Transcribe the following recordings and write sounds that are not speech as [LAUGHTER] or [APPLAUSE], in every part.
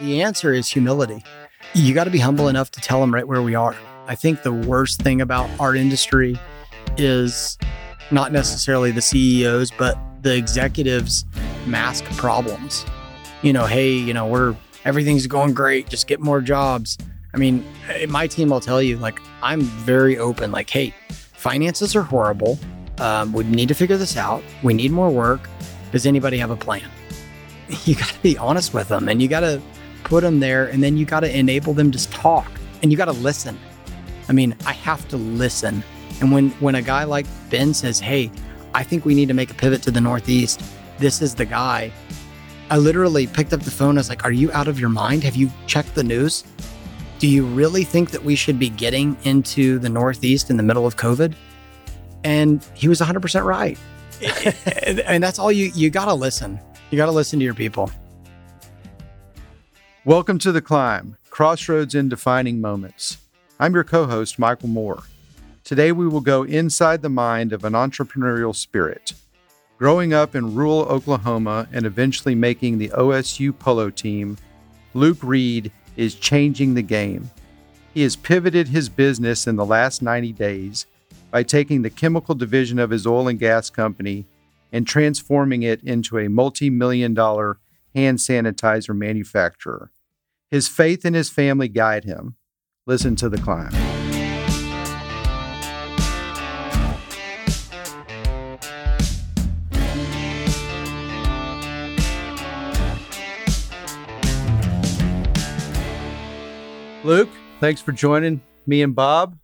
The answer is humility. You got to be humble enough to tell them right where we are. I think the worst thing about our industry is not necessarily the CEOs, but the executives mask problems. You know, hey, you know, we're everything's going great, just get more jobs. I mean, eh, my team will tell you, like, I'm very open, like, hey, finances are horrible. Um, we need to figure this out. We need more work. Does anybody have a plan? [LAUGHS] You got to be honest with them and you got to put them there and then you got to enable them to talk and you got to listen. I mean, I have to listen. And when when a guy like Ben says, "Hey, I think we need to make a pivot to the northeast. This is the guy." I literally picked up the phone. I was like, "Are you out of your mind? Have you checked the news? Do you really think that we should be getting into the northeast in the middle of COVID?" And he was 100% right. [LAUGHS] and that's all you you got to listen. You got to listen to your people. Welcome to The Climb Crossroads in Defining Moments. I'm your co host, Michael Moore. Today, we will go inside the mind of an entrepreneurial spirit. Growing up in rural Oklahoma and eventually making the OSU polo team, Luke Reed is changing the game. He has pivoted his business in the last 90 days by taking the chemical division of his oil and gas company and transforming it into a multi million dollar hand sanitizer manufacturer. His faith and his family guide him. Listen to the climb. Luke, thanks for joining me and Bob.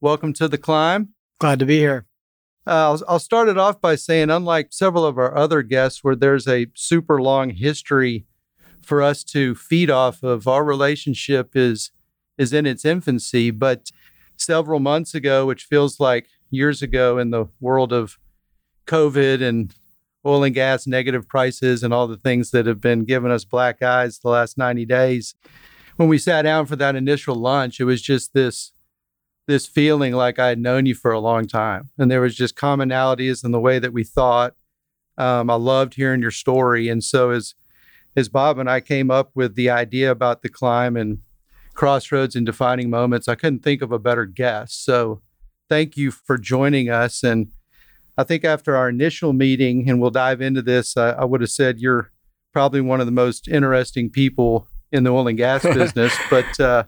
Welcome to the climb. Glad to be here. Uh, I'll, I'll start it off by saying, unlike several of our other guests, where there's a super long history for us to feed off of, our relationship is is in its infancy. But several months ago, which feels like years ago in the world of COVID and oil and gas negative prices and all the things that have been giving us black eyes the last 90 days. When we sat down for that initial lunch, it was just this this feeling like I had known you for a long time. And there was just commonalities in the way that we thought. Um, I loved hearing your story. And so as as Bob and I came up with the idea about the climb and crossroads and defining moments, I couldn't think of a better guest. So thank you for joining us. And I think after our initial meeting, and we'll dive into this, I, I would have said you're probably one of the most interesting people in the oil and gas [LAUGHS] business. but uh,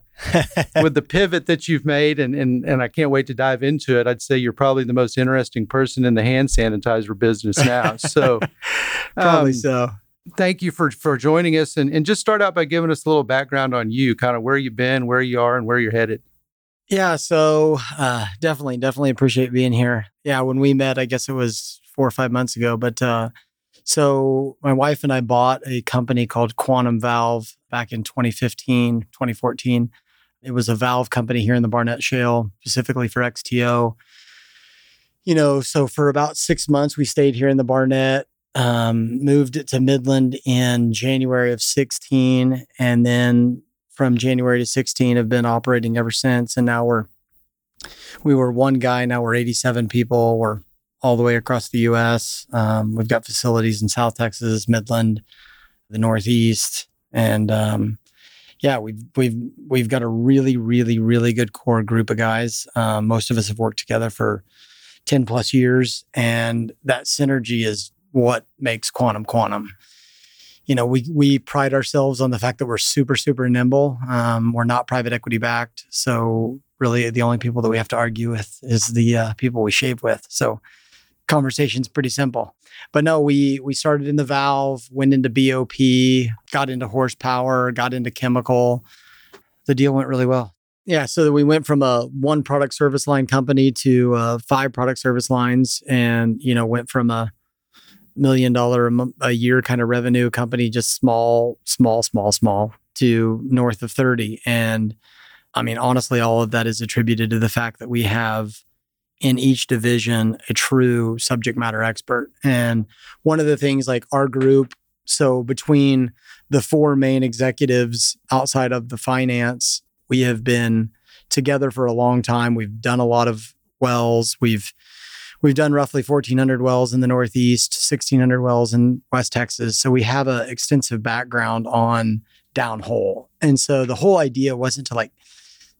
with the pivot that you've made, and, and and I can't wait to dive into it, I'd say you're probably the most interesting person in the hand sanitizer business now. So [LAUGHS] probably um, so. Thank you for for joining us, and and just start out by giving us a little background on you, kind of where you've been, where you are, and where you're headed. Yeah, so uh, definitely, definitely appreciate being here. Yeah, when we met, I guess it was four or five months ago, but uh, so my wife and I bought a company called Quantum Valve back in 2015, 2014. It was a valve company here in the Barnett Shale, specifically for XTO. You know, so for about six months, we stayed here in the Barnett, um, moved it to Midland in January of 16. And then from January to 16, have been operating ever since. And now we're, we were one guy, now we're 87 people. We're all the way across the U.S. Um, we've got facilities in South Texas, Midland, the Northeast, and um, yeah, we've we've we've got a really, really, really good core group of guys. Um, most of us have worked together for ten plus years, and that synergy is what makes Quantum Quantum. You know, we we pride ourselves on the fact that we're super, super nimble. Um, we're not private equity backed, so really the only people that we have to argue with is the uh, people we shave with. So conversation's pretty simple. But no, we we started in the valve, went into BOP, got into horsepower, got into chemical. The deal went really well. Yeah, so we went from a one product service line company to uh, five product service lines, and you know went from a million dollar a year kind of revenue company, just small, small, small, small, to north of thirty. And I mean, honestly, all of that is attributed to the fact that we have in each division a true subject matter expert. And one of the things like our group, so between the four main executives outside of the finance, we have been together for a long time. We've done a lot of wells. We've we've done roughly 1,400 wells in the Northeast, 1,600 wells in West Texas. So we have an extensive background on downhole. And so the whole idea wasn't to like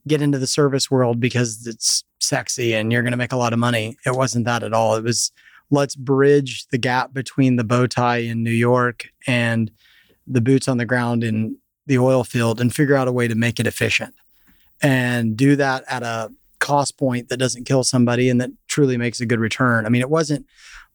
get into the service world because it's sexy and you're going to make a lot of money. It wasn't that at all. It was let's bridge the gap between the bow tie in New York and the boots on the ground in the oil field and figure out a way to make it efficient and do that at a cost point that doesn't kill somebody and that truly makes a good return. I mean, it wasn't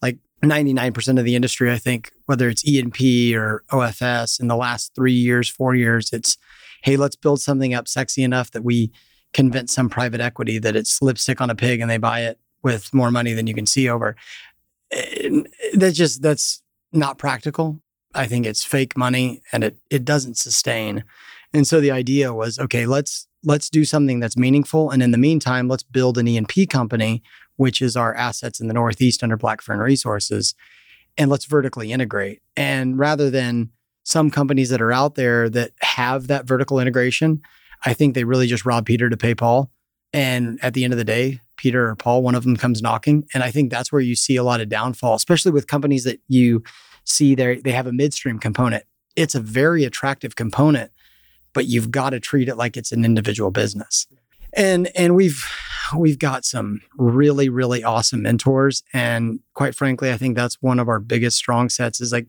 like 99% of the industry, I think, whether it's E&P or OFS in the last three years, four years, it's, hey, let's build something up sexy enough that we convince some private equity that it's lipstick on a pig and they buy it with more money than you can see over. That's just, that's not practical. I think it's fake money and it, it doesn't sustain. And so the idea was, okay, let's let's do something that's meaningful. And in the meantime, let's build an E&P company, which is our assets in the Northeast under Blackfern Resources, and let's vertically integrate. And rather than some companies that are out there that have that vertical integration, I think they really just rob Peter to pay Paul. And at the end of the day, Peter or Paul, one of them comes knocking. And I think that's where you see a lot of downfall, especially with companies that you see there, they have a midstream component. It's a very attractive component but you've got to treat it like it's an individual business. And and we've we've got some really really awesome mentors and quite frankly I think that's one of our biggest strong sets is like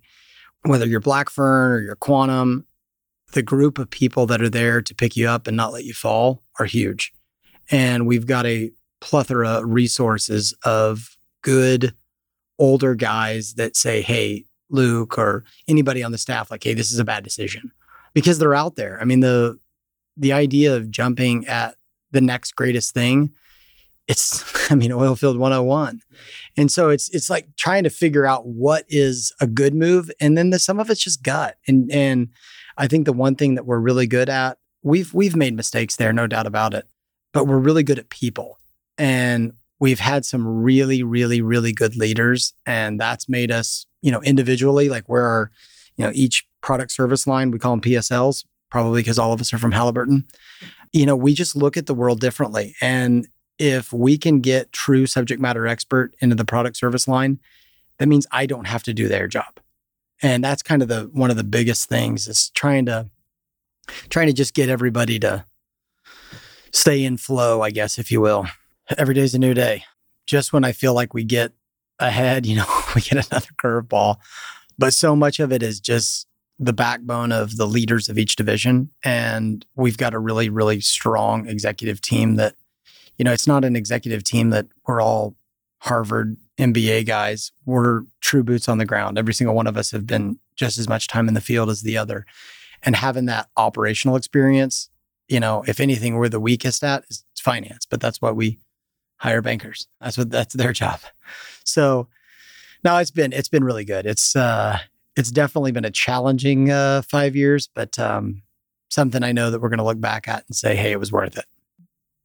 whether you're Blackfern or you're Quantum the group of people that are there to pick you up and not let you fall are huge. And we've got a plethora of resources of good older guys that say, Hey, Luke, or anybody on the staff, like, hey, this is a bad decision because they're out there. I mean, the the idea of jumping at the next greatest thing, it's [LAUGHS] I mean, oil field 101. And so it's it's like trying to figure out what is a good move. And then the, some of it's just gut. And and I think the one thing that we're really good at, we've we've made mistakes there, no doubt about it. But we're really good at people. And we've had some really, really, really good leaders. And that's made us, you know, individually, like where our, you know, each product service line. We call them PSLs, probably because all of us are from Halliburton. You know, we just look at the world differently. And if we can get true subject matter expert into the product service line, that means I don't have to do their job. And that's kind of the one of the biggest things is trying to trying to just get everybody to stay in flow, I guess, if you will. Every day's a new day. Just when I feel like we get ahead, you know, [LAUGHS] we get another curveball. But so much of it is just the backbone of the leaders of each division. And we've got a really, really strong executive team that, you know, it's not an executive team that we're all Harvard MBA guys. We're true boots on the ground. Every single one of us have been just as much time in the field as the other. And having that operational experience, you know, if anything, we're the weakest at is finance, but that's what we hire bankers. That's what that's their job. So now it's been it's been really good. It's uh it's definitely been a challenging uh, five years, but um, something I know that we're going to look back at and say, hey, it was worth it.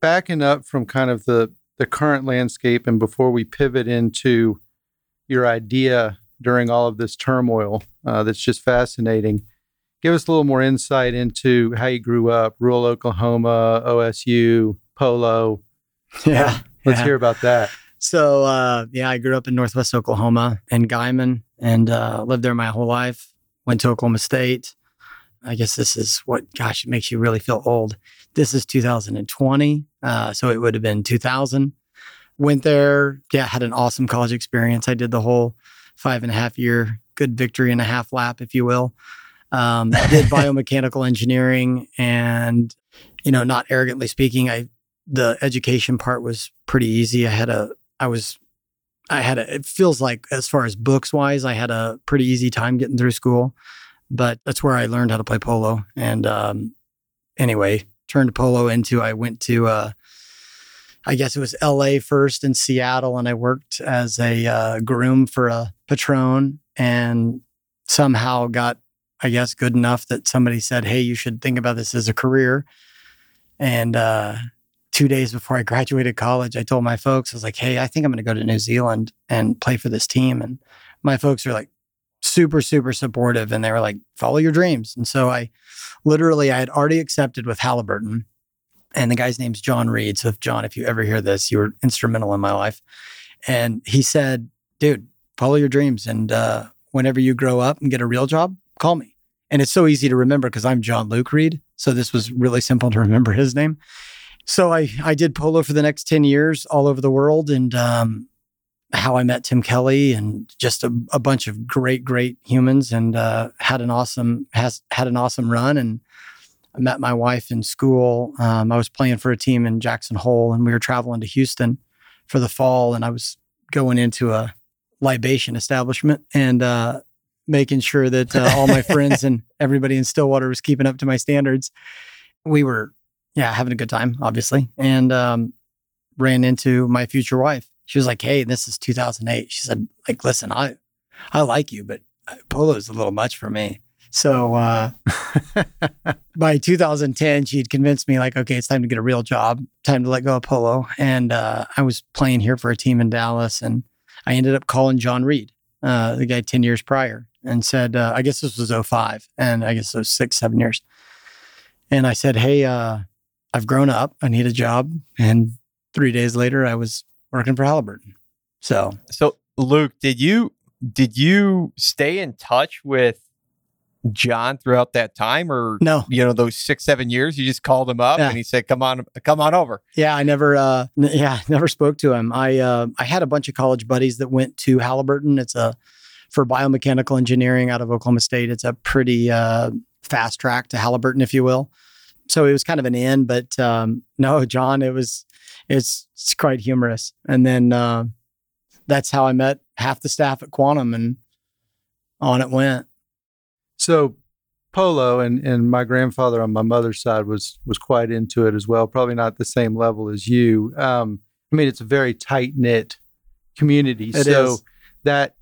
Backing up from kind of the the current landscape, and before we pivot into your idea during all of this turmoil, uh, that's just fascinating. Give us a little more insight into how you grew up, rural Oklahoma, OSU, Polo. [LAUGHS] Yeah, let's yeah. hear about that. So uh, yeah, I grew up in Northwest Oklahoma in Guymon and uh, lived there my whole life. Went to Oklahoma State. I guess this is what, gosh, it makes you really feel old. This is 2020, uh, so it would have been 2000. Went there, yeah, had an awesome college experience. I did the whole five and a half year, good victory and a half lap, if you will. Um, did [LAUGHS] biomechanical engineering, and you know, not arrogantly speaking, I the education part was pretty easy. I had a I was I had a it feels like as far as books wise, I had a pretty easy time getting through school. But that's where I learned how to play polo. And um, anyway, turned polo into I went to uh, I guess it was LA first in Seattle, and I worked as a uh, groom for a patron and somehow got, I guess, good enough that somebody said, Hey, you should think about this as a career. And uh, two days before I graduated college, I told my folks, I was like, hey, I think I'm going to go to New Zealand and play for this team. And my folks are like super, super supportive. And they were like, follow your dreams. And so I literally, I had already accepted with Halliburton. And the guy's name's John Reed. So if John, if you ever hear this, you were instrumental in my life. And he said, dude, follow your dreams. And uh, whenever you grow up and get a real job, call me. And it's so easy to remember because I'm John Luke Reed. So this was really simple to remember his name. So I, I did polo for the next 10 years all over the world. And um, how I met Tim Kelly and just a, a bunch of great, great humans and uh, had an awesome, has had an awesome run. And I met my wife in school. Um, I was playing for a team in Jackson Hole and we were traveling to Houston for the fall. And I was going into a libation establishment and uh, making sure that uh, all my friends and [LAUGHS] everybody in Stillwater was keeping up to my standards. We were, yeah, having a good time, obviously, and um, ran into my future wife. She was like, "Hey, this is 2008." She said, "Like, listen, I, I like you, but uh, polo is a little much for me." So uh, [LAUGHS] by 2010, she'd convinced me, like, okay, it's time to get a real job, time to let go of polo. And uh, I was playing here for a team in Dallas, and I ended up calling John Reed, uh, the guy 10 years prior, and said, uh, I guess this was 05, and I guess those six, seven years. And I said, hey, uh, I've grown up, I need a job. And three days later, I was working for Halliburton. So, so Luke, did you did you stay in touch with John throughout that time, or no? You know, those six seven years, you just called him up yeah. and he said, "Come on, come on over." Yeah, I never, uh, n- yeah, [LAUGHS] never spoke to him. I uh, I had a bunch of college buddies that went to Halliburton. It's a for biomechanical engineering out of Oklahoma State. It's a pretty uh, fast track to Halliburton, if you will. So it was kind of an end, but um, [LAUGHS] no, John, it was it's it's quite humorous. And then uh, that's how I met half the staff at Quantum, and on it went. So polo and and my grandfather on my mother's side was was quite into it as well. Probably not the same level as you. Um, I mean, it's a very tight knit community. It so is. that,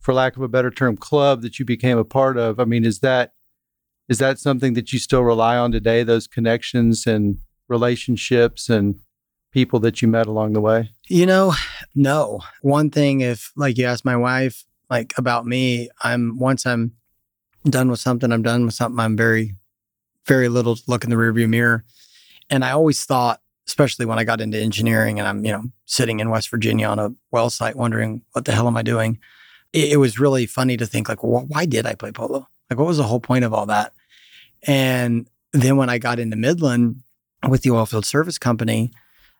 for lack of a better term, club that you became a part of. I mean, is that is that something that you still rely on today? Those connections and relationships and people that you met along the way? You know, no. One thing, if like you ask my wife, like about me, I'm once I'm done with something, I'm done with something. I'm very, very little to look in the rearview mirror. And I always thought, especially when I got into engineering and I'm, you know, sitting in West Virginia on a well site wondering, what the hell am I doing? It, it was really funny to think, like, well, why did I play polo? Like, what was the whole point of all that? And then when I got into Midland with the oilfield service company,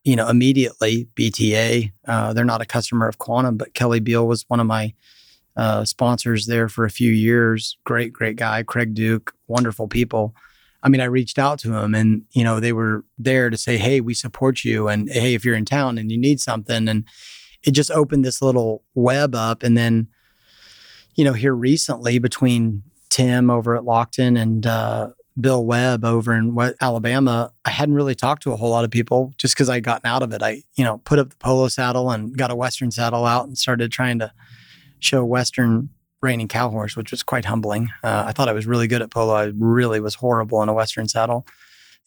you know, immediately BTA, uh, they're not a customer of Quantum, but Kelly Beal was one of my uh, sponsors there for a few years. Great, great guy, Craig Duke, wonderful people. I mean, I reached out to him and, you know, they were there to say, hey, we support you. And hey, if you're in town and you need something. And it just opened this little web up. And then, you know, here recently between Tim over at Lockton and uh, Bill Webb over in Alabama, I hadn't really talked to a whole lot of people just because I'd gotten out of it. I, you know, put up the polo saddle and got a Western saddle out and started trying to show Western reining cow horse, which was quite humbling. Uh, I thought I was really good at polo. I really was horrible in a Western saddle.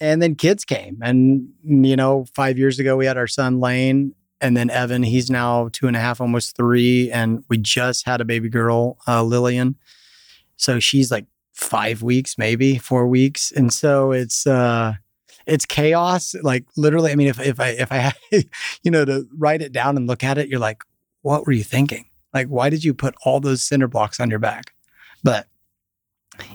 And then kids came. And, you know, five years ago, we had our son Lane. And then Evan, he's now two and a half, almost three. And we just had a baby girl, uh, Lillian. So she's like five weeks, maybe four weeks. And so it's, uh, it's chaos. Like literally, I mean, if, if I, if I had, [LAUGHS] you know, to write it down and look at it, you're like, what were you thinking? Like, why did you put all those cinder blocks on your back? But,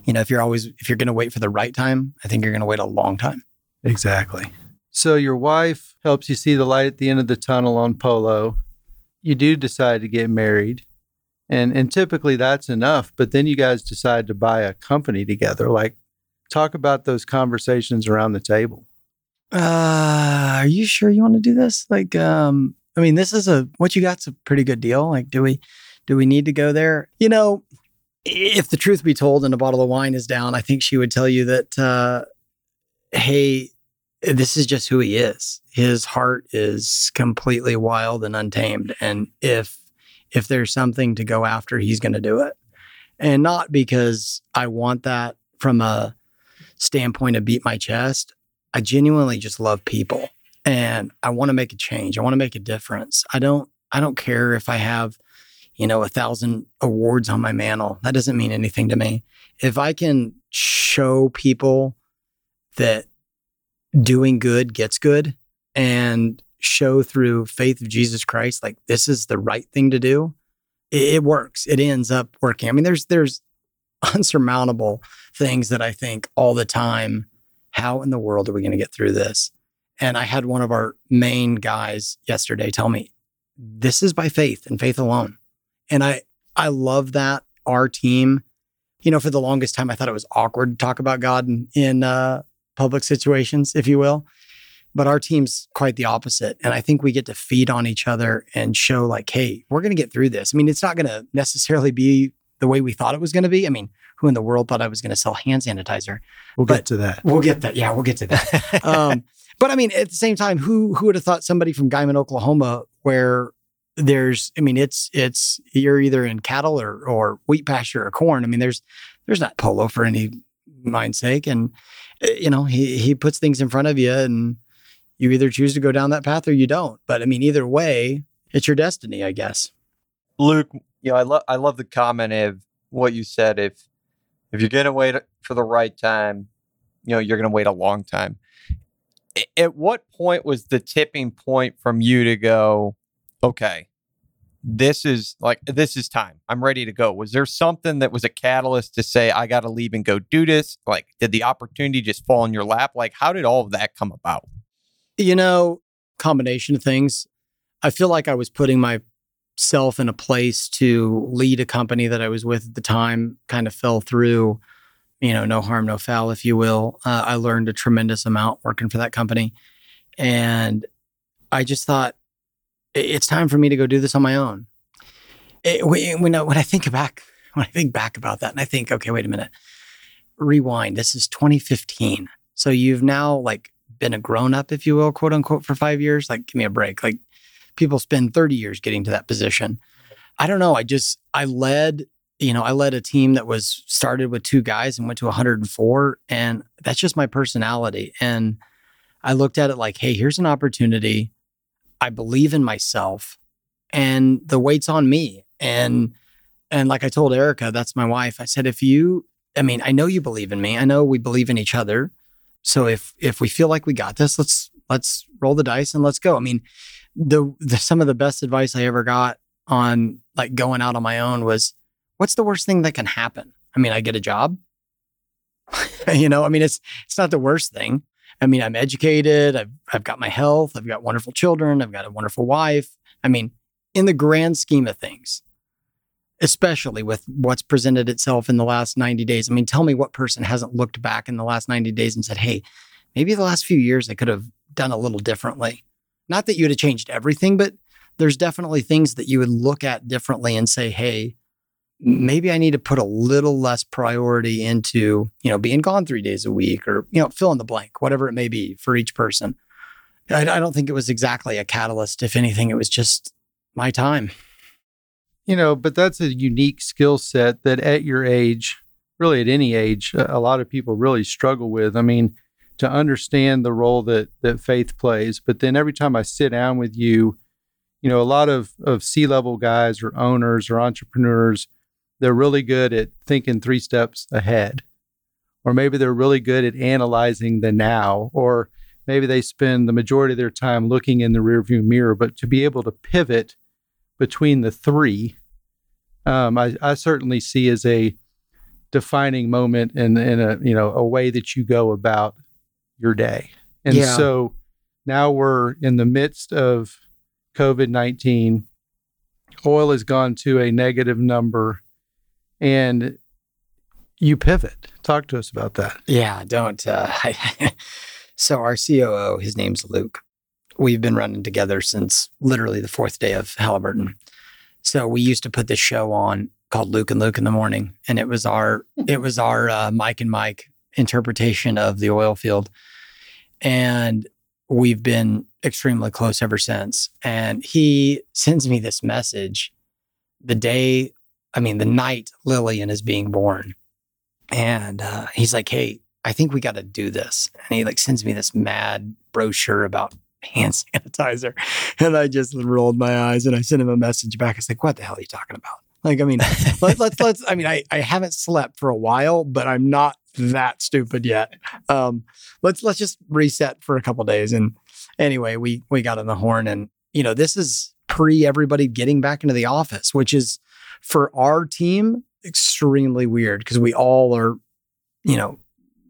you know, if you're always, if you're going to wait for the right time, I think you're going to wait a long time. Exactly. So your wife helps you see the light at the end of the tunnel on polo. You do decide to get married. And and typically that's enough, but then you guys decide to buy a company together. Like talk about those conversations around the table. Uh, are you sure you want to do this? Like um I mean, this is a what you got's a pretty good deal. Like, do we do we need to go there? You know, if the truth be told and a bottle of wine is down, I think she would tell you that uh, hey, this is just who he is. His heart is completely wild and untamed. And if if there's something to go after, he's gonna do it. And not because I want that from a standpoint of beat my chest. I genuinely just love people and I want to make a change. I want to make a difference. I don't I don't care if I have, you know, a thousand awards on my mantle. That doesn't mean anything to me. If I can show people that doing good gets good and show through faith of Jesus Christ, like this is the right thing to do, it, it works. It ends up working. I mean, there's there's [LAUGHS] unsurmountable things that I think all the time. How in the world are we going to get through this? And I had one of our main guys yesterday tell me, this is by faith and faith alone. And I I love that our team, you know, for the longest time I thought it was awkward to talk about God in, in uh, public situations, if you will. But our team's quite the opposite. And I think we get to feed on each other and show, like, hey, we're going to get through this. I mean, it's not going to necessarily be the way we thought it was going to be. I mean, who in the world thought I was going to sell hand sanitizer? We'll But- get to that. We'll get that. Yeah, we'll get to that. [LAUGHS] um, but I mean, at the same time, who who would have thought somebody from Guymon, Oklahoma, where there's, I mean, it's it's you're either in cattle or or wheat pasture or corn. I mean, there's there's not polo for any mind's sake, and uh, you know he he puts things in front of you, and you either choose to go down that path or you don't. But I mean, either way, it's your destiny, I guess. Luke, you know, I love I love the comment of what you said. If if you're gonna wait for the right time, you know, you're gonna wait a long time. At what point was the tipping point from you to go, okay, this is like this is time. I'm ready to go. Was there something that was a catalyst to say I gotta leave and go do this? Like, did the opportunity just fall in your lap? Like, how did all of that come about? You know, combination of things. I feel like I was putting myself in a place to lead a company that I was with at the time, kind of fell through, you know, no harm, no foul, if you will. Uh, I learned a tremendous amount working for that company. And I just thought, it's time for me to go do this on my own. It, I- when I think back, [LAUGHS] when I think back about that, and I think, okay, wait a minute, rewind. This is 2015. So you've now like been a grown up, if you will, quote unquote, for five years. Like, give me a break. Like, people spend 30 years getting to that position. I don't know. I just, I led, you know, I led a team that was started with two guys and went to 104. And that's just my personality. And I looked at it like, hey, here's an opportunity. I believe in myself and the weight's on me. And, and like I told Erica, that's my wife. I said, if you, I mean, I know you believe in me. I know we believe in each other. So if if we feel like we got this, let's let's roll the dice and let's go. I mean, the, the some of the best advice I ever got on like going out on my own was, what's the worst thing that can happen? I mean, I get a job. [LAUGHS] you know, I mean, it's it's not the worst thing. I mean, I'm educated. I've I've got my health. I've got wonderful children. I've got a wonderful wife. I mean, in the grand scheme of things, especially with what's presented itself in the last 90 days. I mean, tell me what person hasn't looked back in the last 90 days and said, hey, maybe the last few years I could have done a little differently. Not that you'd have changed everything, but there's definitely things that you would look at differently and say, hey, maybe I need to put a little less priority into, you know, being gone three days a week or, you know, fill in the blank, whatever it may be for each person. I, I don't think it was exactly a catalyst. If anything, it was just my time. You know, but that's a unique skill set that at your age, really at any age, a lot of people really struggle with. I mean, to understand the role that that faith plays. But then every time I sit down with you, you know, a lot of of C level guys or owners or entrepreneurs, they're really good at thinking three steps ahead, or maybe they're really good at analyzing the now, or maybe they spend the majority of their time looking in the rearview mirror. But to be able to pivot between the three, um, I, I certainly see as a defining moment in in a you know a way that you go about your day. And Yeah. so now we're in the midst of COVID nineteen. Oil has gone to a negative number, and you pivot. Talk to us about that. Yeah, don't. Uh, [LAUGHS] so our COO, his name's Luke. We've been running together since literally the fourth day of Halliburton. So we used to put this show on called Luke and Luke in the morning, and it was our [LAUGHS] it was our uh, Mike and Mike interpretation of the oil field, and we've been extremely close ever since. And he sends me this message the day, I mean, the night Lillian is being born and uh, he's like, "Hey, I think we got to do this." And he like sends me this mad brochure about hand sanitizer, [LAUGHS] and I just rolled my eyes and I sent him a message back. I was like, "What the hell are you talking about?" Like, I mean, [LAUGHS] let, let's let's. I mean, I I haven't slept for a while, but I'm not that stupid yet. Um, let's let's just reset for a couple days. And anyway, we we got on the horn, and you know this is pre everybody getting back into the office, which is for our team extremely weird because we all are, you know,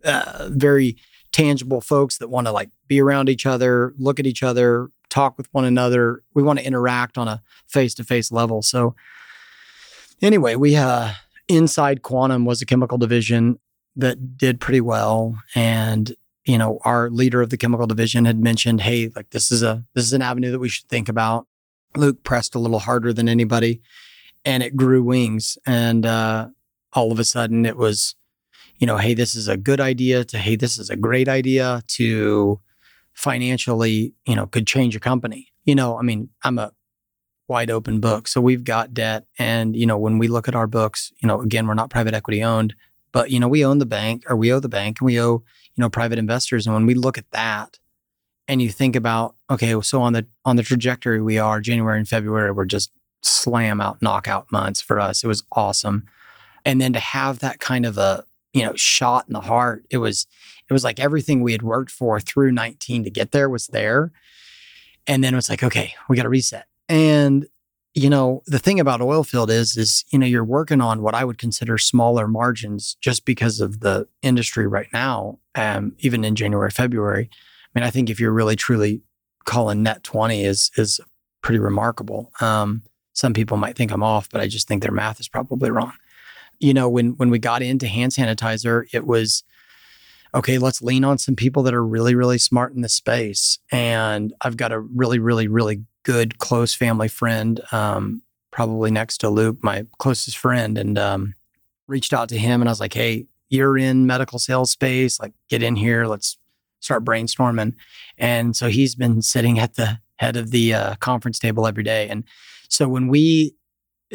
uh, very tangible folks that want to like be around each other, look at each other, talk with one another. We want to interact on a face to face level. So anyway, we uh inside quantum was a chemical division that did pretty well and you know our leader of the chemical division had mentioned hey like this is a this is an avenue that we should think about luke pressed a little harder than anybody and it grew wings and uh all of a sudden it was you know hey this is a good idea to hey this is a great idea to financially you know could change a company you know i mean i'm a wide open book so we've got debt and you know when we look at our books you know again we're not private equity owned but you know, we own the bank or we owe the bank and we owe, you know, private investors. And when we look at that and you think about, okay, so on the on the trajectory we are, January and February were just slam out knockout months for us. It was awesome. And then to have that kind of a, you know, shot in the heart, it was it was like everything we had worked for through 19 to get there was there. And then it was like, okay, we got to reset. And you know, the thing about oil field is, is, you know, you're working on what I would consider smaller margins just because of the industry right now, um, even in January, February. I mean, I think if you're really truly calling net 20 is, is pretty remarkable. Um, some people might think I'm off, but I just think their math is probably wrong. You know, when, when we got into hand sanitizer, it was, okay, let's lean on some people that are really, really smart in the space. And I've got a really, really, really good close family friend, um, probably next to Luke, my closest friend, and um, reached out to him and I was like, "Hey, you're in medical sales space. Like, get in here. Let's start brainstorming." And so he's been sitting at the head of the uh, conference table every day. And so when we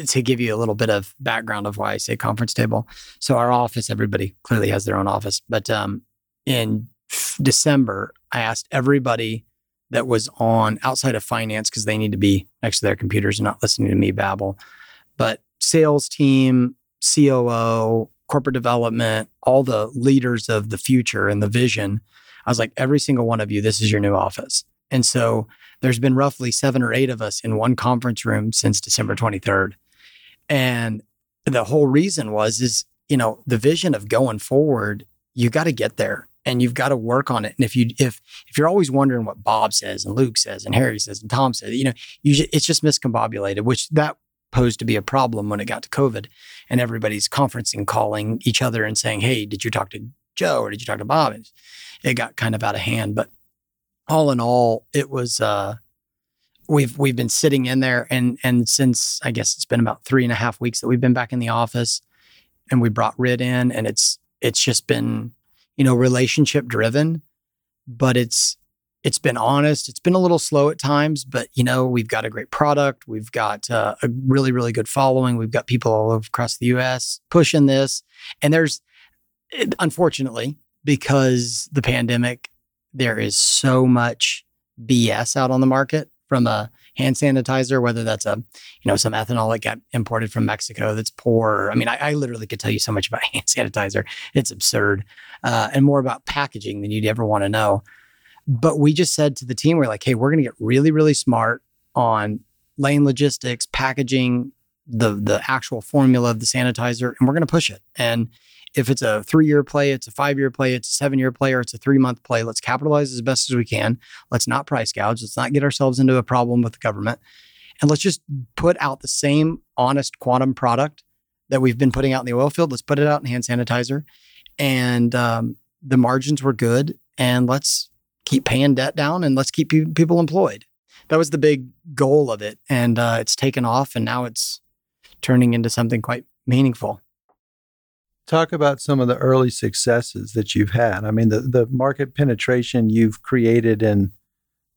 to give you a little bit of background of why I say conference table. So our office, everybody clearly has their own office, but um, in December, I asked everybody that was on outside of finance because they need to be next to their computers and not listening to me babble. But sales team, COO, corporate development, all the leaders of the future and the vision. I was like, every single one of you, this is your new office. And so there's been roughly seven or eight of us in one conference room since December 23rd. And the whole reason was, is, you know, the vision of going forward, you got to get there and you've got to work on it. And if you if if you're always wondering what Bob says and Luke says and Harry says and Tom says, you know, you it's just miscombobulated, which that posed to be a problem when it got to COVID, and everybody's conferencing, calling each other and saying, "Hey, did you talk to Joe or did you talk to Bob?" It got kind of out of hand. But all in all, it was. uh We've we've been sitting in there, and and since I guess it's been about three and a half weeks that we've been back in the office, and we brought Rid in, and it's it's just been you know, relationship driven, but it's it's been honest. It's been a little slow at times, but you know, we've got a great product. We've got uh, a really, really good following. We've got people all across the U.S. pushing this, and there's unfortunately because the pandemic, there is so much BS out on the market from a hand sanitizer, whether that's a, you know, some ethanol that got imported from Mexico that's poor. I mean, I, I literally could tell you so much about [LAUGHS] hand sanitizer. It's absurd. Uh, and more about packaging than you'd ever want to know. But we just said to the team, we're like, hey, we're going to get really, really smart on lane logistics, packaging, the the actual formula of the sanitizer, and we're going to push it. And if it's a three year play, it's a five year play, it's a seven year play, or it's a three month play, let's capitalize as best as we can. Let's not price gouge. Let's not get ourselves into a problem with the government. And let's just put out the same honest quantum product that we've been putting out in the oil field. Let's put it out in hand sanitizer. And um, the margins were good. And let's keep paying debt down and let's keep people employed. That was the big goal of it. And uh, it's taken off. And now it's turning into something quite meaningful talk about some of the early successes that you've had. I mean, the, the market penetration you've created in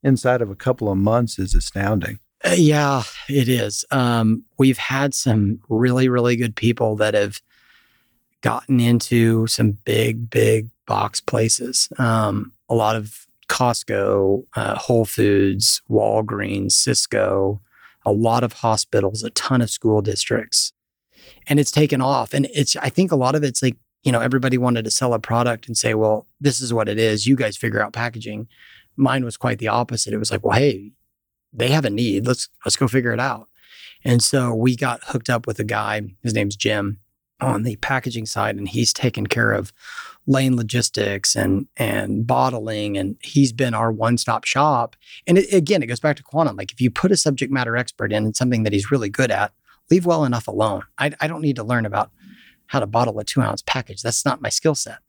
inside of a couple of months is astounding. Uh, yeah, it is. Um, we've had some really, really good people that have gotten into some big, big box places. Um, a lot of Costco, uh, Whole Foods, Walgreens, Sysco, a lot of hospitals, a ton of school districts and it's taken off. And it's, I think a lot of it's like you know, everybody wanted to sell a product and say, well, this is what it is. You guys figure out packaging. Mine was quite the opposite. It was like, well, hey, they have a need. Let's let's go figure it out. And so we got hooked up with a guy, his name's Jim, on the packaging side, and he's taken care of lane logistics and and bottling and he's been our one-stop shop and it, again it goes back to quantum like if you put a subject matter expert in and something that he's really good at leave well enough alone. I, I don't need to learn about how to bottle a two ounce package. That's not my skill set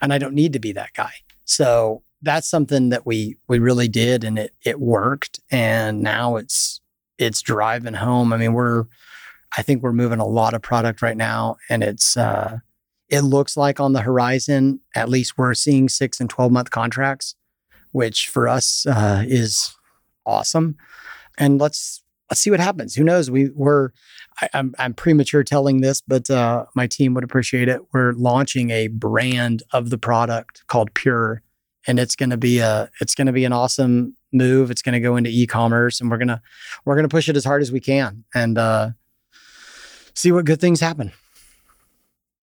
and i don't need to be that guy. So that's something that we we really did and it it worked and now it's it's driving home. I mean we're i think we're moving a lot of product right now and it's uh it looks like on the horizon, at least we're seeing six and 12 month contracts, which for us uh, is awesome. And let's, let's see what happens. Who knows? We were, I, am I'm, I'm premature telling this, but uh, my team would appreciate it. We're launching a brand of the product called Pure, and it's going to be a, it's going to be an awesome move. It's going to go into e-commerce, and we're gonna, we're gonna push it as hard as we can, and uh, see what good things happen.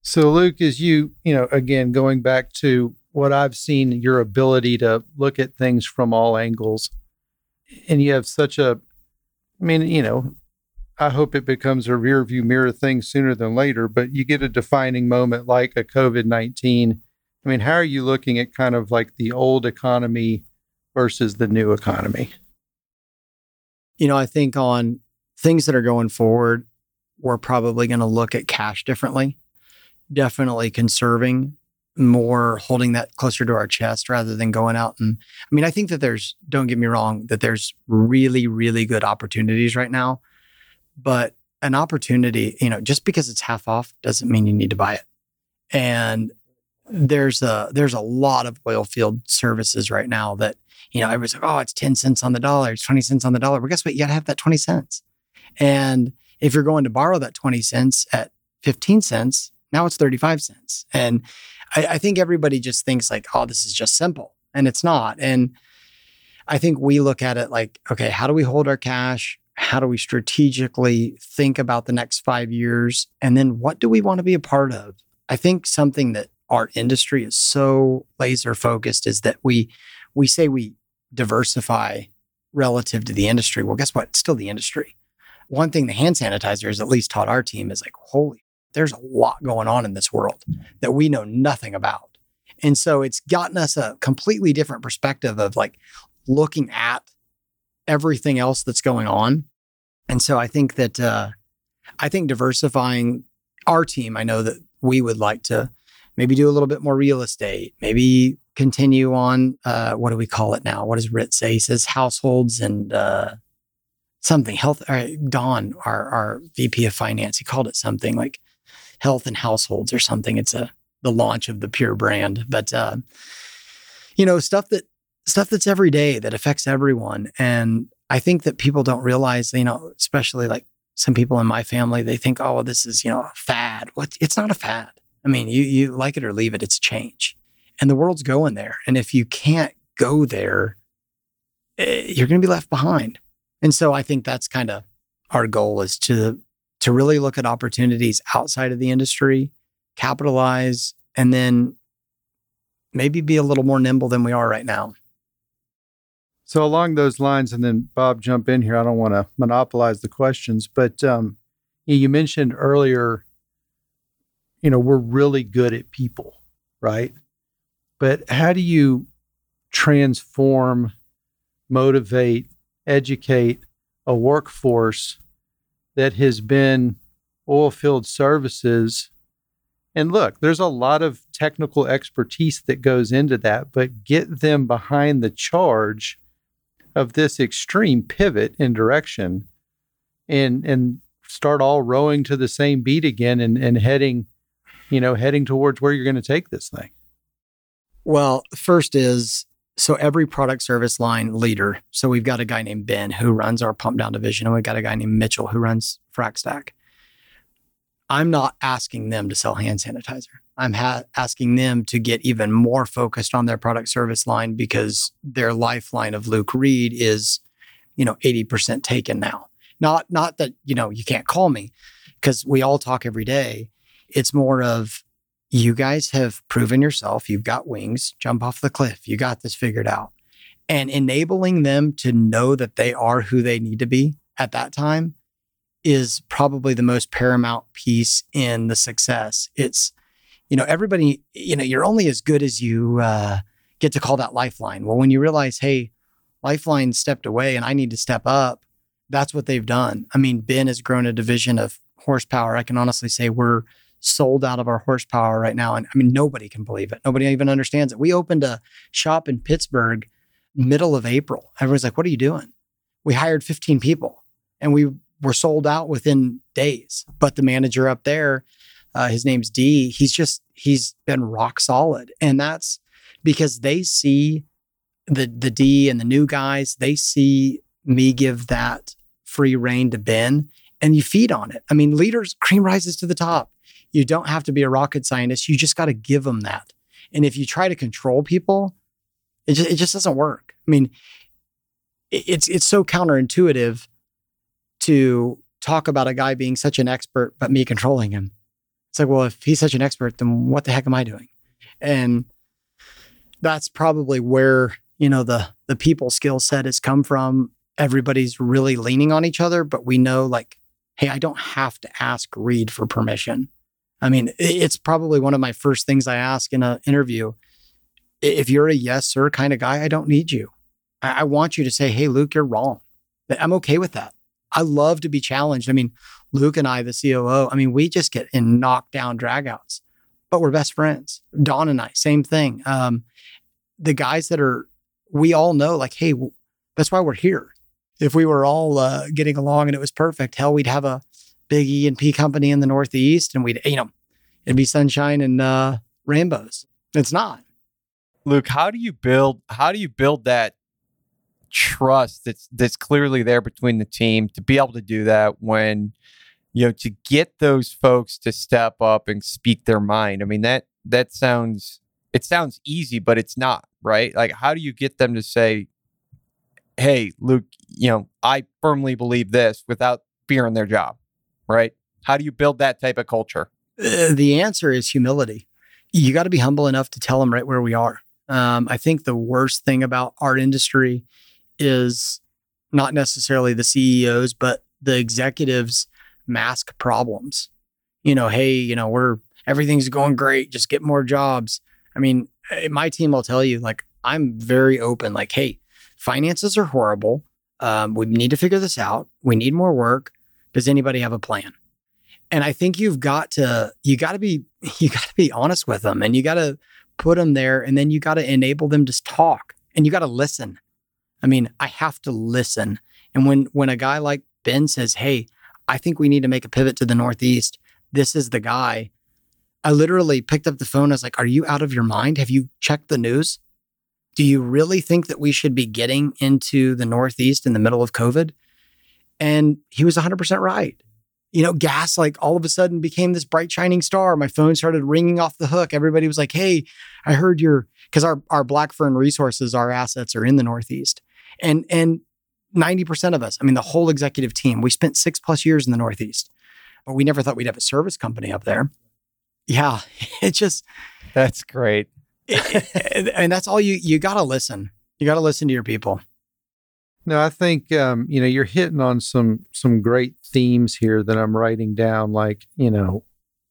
So, Luke, as you, you know, again, going back to what I've seen, your ability to look at things from all angles, and you have such a, I mean, you know, I hope it becomes a rear view mirror thing sooner than later, but you get a defining moment like a COVID 19. I mean, how are you looking at kind of like the old economy versus the new economy? You know, I think on things that are going forward, we're probably going to look at cash differently definitely conserving more holding that closer to our chest rather than going out and I mean I think that there's don't get me wrong that there's really really good opportunities right now but an opportunity you know just because it's half off doesn't mean you need to buy it. And there's a there's a lot of oil field services right now that you know everybody's like oh it's 10 cents on the dollar it's 20 cents on the dollar. Well guess what? You got to have that 20 cents. And if you're going to borrow that 20 cents at 15 cents now it's 35 cents. And I, I think everybody just thinks like, oh, this is just simple. And it's not. And I think we look at it like, okay, how do we hold our cash? How do we strategically think about the next five years? And then what do we want to be a part of? I think something that our industry is so laser focused is that we we say we diversify relative to the industry. Well, guess what? It's still the industry. One thing the hand sanitizer has at least taught our team is like, holy there's a lot going on in this world that we know nothing about. And so it's gotten us a completely different perspective of like looking at everything else that's going on. And so I think that, uh, I think diversifying our team, I know that we would like to maybe do a little bit more real estate, maybe continue on, uh, what do we call it now? What does Rit say? He says households and, uh, something health. Don, our, our VP of finance, he called it something like health and households or something. It's a the launch of the Pure brand, but uh, you know stuff that stuff that's every day that affects everyone. And I think that people don't realize, you know, especially like some people in my family, they think, oh, this is you know a fad. What? It's not a fad. I mean, you you like it or leave it. It's change, and the world's going there. And if you can't go there, eh, you're going to be left behind. And so I think that's kind of our goal is to to really look at opportunities outside of the industry, capitalize, and then maybe be a little more nimble than we are right now. So along those lines, and then Bob, jump in here. I don't want to monopolize the questions, but um, you mentioned earlier, you know, we're really good at people, right? But how do you transform, motivate, educate a workforce that has been oil field services. And look, there's a lot of technical expertise that goes into that, but get them behind the charge of this extreme pivot in direction and and start all rowing to the same beat again and, and heading, you know, heading towards where you're going to take this thing. Well, first is so every product service line leader, so we've got a guy named Ben who runs our pump down division, and we've got a guy named Mitchell who runs FracStack. I'm not asking them to sell hand sanitizer. I'm ha- asking them to get even more focused on their product service line because their lifeline of Luke Reed is, you know, 80% taken now. Not not that, you know, you can't call me because we all talk every day. It's more of you guys have proven yourself. You've got wings, jump off the cliff. You got this figured out. And enabling them to know that they are who they need to be at that time is probably the most paramount piece in the success. It's, you know, everybody, you know, you're only as good as you uh, get to call that lifeline. Well, when you realize, hey, lifeline stepped away and I need to step up, that's what they've done. I mean, Ben has grown a division of horsepower. I can honestly say we're sold out of our horsepower right now. And I mean, nobody can believe it. Nobody even understands it. We opened a shop in Pittsburgh middle of April. Everyone's like, what are you doing? We hired 15 people and we were sold out within days. But the manager up there, uh, his name's D, he's just, he's been rock solid. And that's because they see the, the D and the new guys, they see me give that free reign to Ben and you feed on it. I mean, leaders, cream rises to the top. You don't have to be a rocket scientist. You just got to give them that. And if you try to control people, it just, it just doesn't work. I mean, it's it's so counterintuitive to talk about a guy being such an expert, but me controlling him. It's like, well, if he's such an expert, then what the heck am I doing? And that's probably where you know the the people skill set has come from. Everybody's really leaning on each other, but we know like, hey, I don't have to ask Reed for permission. I mean, it's probably one of my first things I ask in an interview. If you're a yes sir kind of guy, I don't need you. I want you to say, hey, Luke, you're wrong. But I'm okay with that. I love to be challenged. I mean, Luke and I, the COO, I mean, we just get in knockdown dragouts, but we're best friends. Don and I, same thing. Um, the guys that are, we all know, like, hey, that's why we're here. If we were all uh, getting along and it was perfect, hell, we'd have a big E and P company in the Northeast, and we'd, you know, it'd be sunshine and uh, rainbows. It's not. Luke, how do you build? How do you build that trust that's that's clearly there between the team to be able to do that when you know to get those folks to step up and speak their mind i mean that that sounds it sounds easy but it's not right like how do you get them to say hey luke you know i firmly believe this without fearing their job right how do you build that type of culture uh, the answer is humility you got to be humble enough to tell them right where we are um, i think the worst thing about our industry is not necessarily the CEOs, but the executives mask problems. You know, hey, you know, we're everything's going great, just get more jobs. I mean, eh, my team will tell you, like, I'm very open, like, hey, finances are horrible. Um, we need to figure this out. We need more work. Does anybody have a plan? And I think you've got to, you got to be, [LAUGHS] you got to be honest with them and you got to put them there and then you got to enable them to talk and you got to listen. I mean, I have to listen. And when when a guy like Ben says, "Hey, I think we need to make a pivot to the Northeast. This is the guy." I literally picked up the phone. I was like, "Are you out of your mind? Have you checked the news? Do you really think that we should be getting into the Northeast in the middle of COVID?" And he was 100% right. You know, gas like all of a sudden became this bright shining star. My phone started ringing off the hook. Everybody was like, "Hey, I heard your because our our Blackfern resources, our assets are in the Northeast." And and 90% of us, I mean, the whole executive team, we spent six plus years in the Northeast, but we never thought we'd have a service company up there. Yeah, [LAUGHS] it just that's great. and that's all you you got to listen. You got to listen to your people. No, I think um, you know you're hitting on some some great themes here that I'm writing down. Like you know,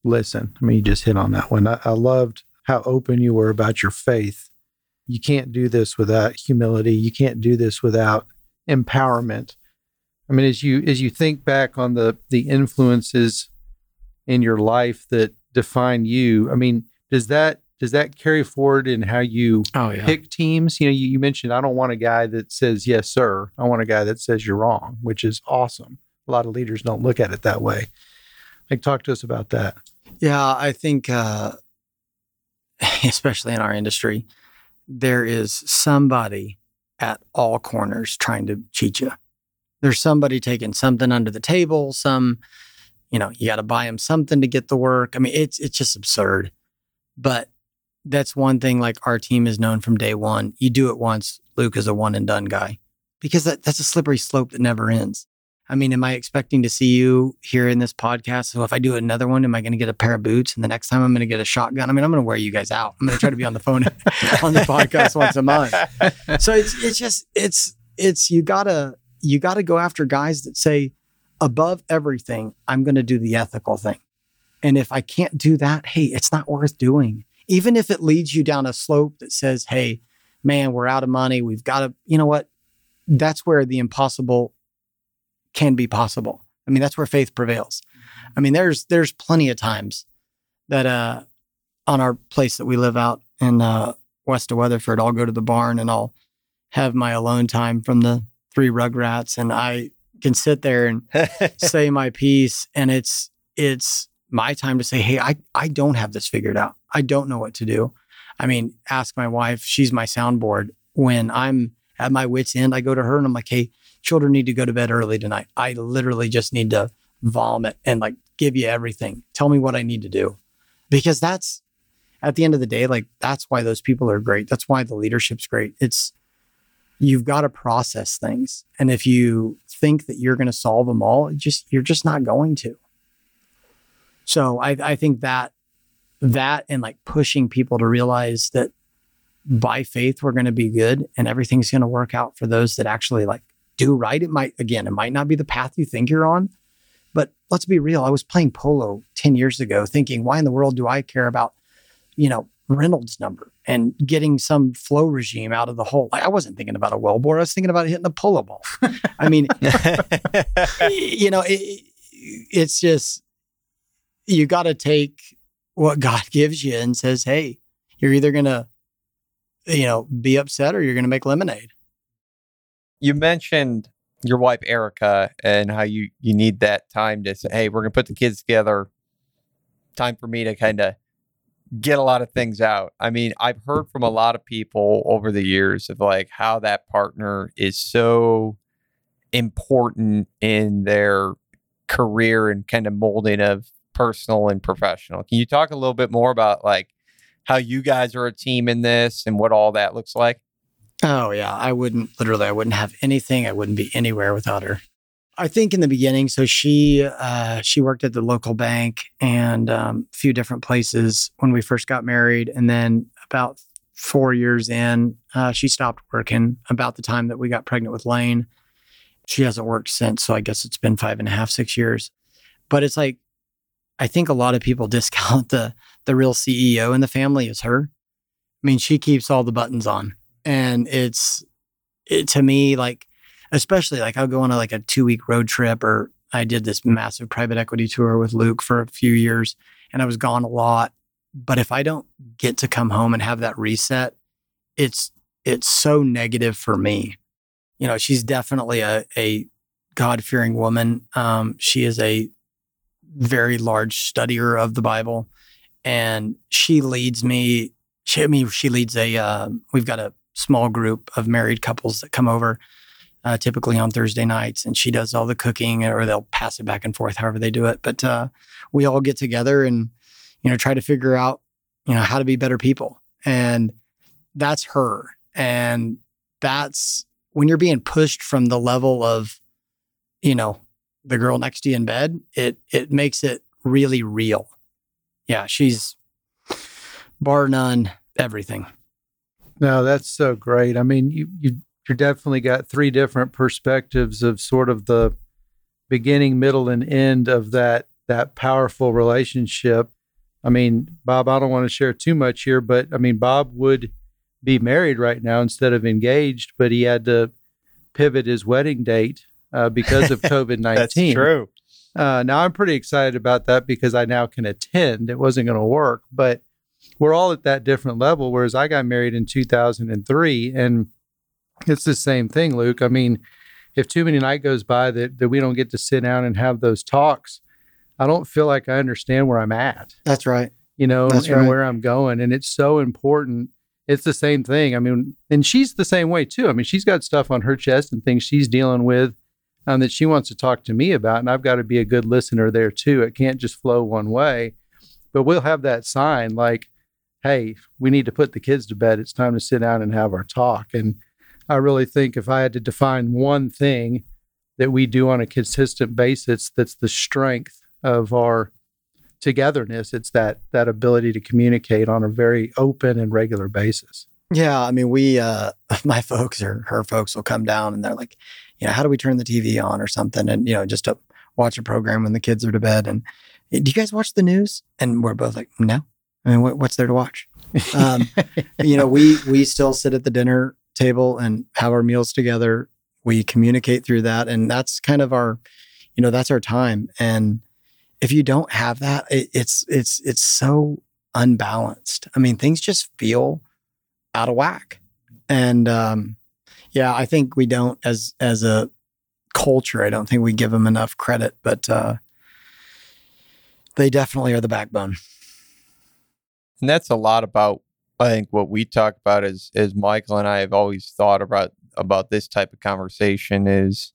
listen. I mean, you just hit on that one. I, I loved how open you were about your faith you can't do this without humility. You can't do this without empowerment. I mean, as you as you think back on the the influences in your life that define you, I mean, does that does that carry forward in how you oh, yeah. pick teams? You know, you, you mentioned I don't want a guy that says yes, sir. I want a guy that says you're wrong, which is awesome. A lot of leaders don't look at it that way. Like, talk to us about that. Yeah, I think, uh, [LAUGHS] especially in our industry, there is somebody at all corners trying to cheat you. There's somebody taking something under the table, some, you know, you got to buy them something to get the work. I mean, it's it's just absurd. But that's one thing like our team is known from day one. You do it once, Luke is a one and done guy. Because that, that's a slippery slope that never ends. I mean, am I expecting to see you here in this podcast? So if I do another one, am I going to get a pair of boots? And the next time I'm going to get a shotgun. I mean, I'm going to wear you guys out. I'm going to try to be on the phone [LAUGHS] on the podcast once a month. So it's it's just it's it's you gotta you gotta go after guys that say above everything, I'm going to do the ethical thing. And if I can't do that, hey, it's not worth doing. Even if it leads you down a slope that says, hey, man, we're out of money. We've got to, you know what? That's where the impossible can be possible. I mean, that's where faith prevails. I mean, there's there's plenty of times that uh on our place that we live out in uh west of Weatherford, I'll go to the barn and I'll have my alone time from the three rugrats and I can sit there and [LAUGHS] say my piece and it's it's my time to say, hey, I, I don't have this figured out. I don't know what to do. I mean, ask my wife, she's my soundboard. When I'm at my wits' end, I go to her and I'm like, hey, children need to go to bed early tonight. I literally just need to vomit and like give you everything. Tell me what I need to do. Because that's at the end of the day, like that's why those people are great. That's why the leadership's great. It's you've got to process things. And if you think that you're going to solve them all, just you're just not going to. So I, I think that that and like pushing people to realize that by faith we're going to be good and everything's going to work out for those that actually like do right. It might again, it might not be the path you think you're on, but let's be real. I was playing polo 10 years ago thinking, why in the world do I care about, you know, Reynolds number and getting some flow regime out of the hole. Like I wasn't thinking about a well bore. I was thinking about hitting a polo ball. I mean, [LAUGHS] you know, it, it's just, you got to take what God [LAUGHS] gives you and says, Hey, you're either going to, you know, be upset or you're going to make lemonade. You mentioned your wife, Erica, and how you, you need that time to say, Hey, we're going to put the kids together. Time for me to kind of get a lot of things out. I mean, I've heard from a lot of people over the years of like how that partner is so important in their career and kind of molding of personal and professional. Can you talk a little bit more about like how you guys are a team in this and what all that looks like? Oh yeah, I wouldn't literally I wouldn't have anything. I wouldn't be anywhere without her. I think in the beginning, so she uh, she worked at the local bank and um, a few different places when we first got married, and then about four years in, uh, she stopped working. About the time that we got pregnant with Lane, she hasn't worked since. So I guess it's been five and a half, six years. But it's like I think a lot of people [LAUGHS] discount the the real CEO in the family is her. I mean, she keeps all the buttons on, and it's it to me like especially like I'll go on a, like a two week road trip or I did this massive private equity tour with Luke for a few years and I was gone a lot. But if I don't get to come home and have that reset, it's it's so negative for me. You know, she's definitely a, a God fearing woman. Um, she is a very large studier of the Bible, and she leads me. She, I mean, she leads a. Uh, we've got a small group of married couples that come over uh, typically on Thursday nights, and she does all the cooking, or they'll pass it back and forth, however they do it. But uh, we all get together and you know try to figure out you know how to be better people, and that's her, and that's when you're being pushed from the level of you know the girl next to you in bed. It it makes it really real. Yeah, she's bar none everything. No, that's so great. I mean, you you you definitely got three different perspectives of sort of the beginning, middle, and end of that that powerful relationship. I mean, Bob, I don't want to share too much here, but I mean, Bob would be married right now instead of engaged, but he had to pivot his wedding date uh, because of [LAUGHS] COVID 19. That's true. Uh, now I'm pretty excited about that because I now can attend. It wasn't going to work, but we're all at that different level. Whereas I got married in 2003 and it's the same thing, Luke. I mean, if too many night goes by that, that we don't get to sit down and have those talks, I don't feel like I understand where I'm at. That's right. You know, That's and right. where I'm going. And it's so important. It's the same thing. I mean, and she's the same way too. I mean, she's got stuff on her chest and things she's dealing with um, that she wants to talk to me about. And I've got to be a good listener there too. It can't just flow one way. But we'll have that sign like, hey, we need to put the kids to bed. It's time to sit down and have our talk. And I really think if I had to define one thing that we do on a consistent basis that's the strength of our togetherness it's that that ability to communicate on a very open and regular basis Yeah, I mean, we, uh, [LAUGHS] my folks or her folks will come down and they're like, you know, how do we turn the TV on or something? And, you know, just to watch a program when the kids are to bed. And do you guys watch the news? And we're both like, no. I mean, what, what's there to watch? Um, [LAUGHS] you know, we, we still sit at the dinner table and have our meals together. We communicate through that. And that's kind of our, you know, that's our time. And if you don't have that, it, it's, it's, it's so unbalanced. I mean, things just feel out of whack. And um, yeah, I think we don't as as a culture. I don't think we give them enough credit, but uh, they definitely are the backbone. and that's a lot about I think what we talk about is is Michael and I have always thought about about this type of conversation is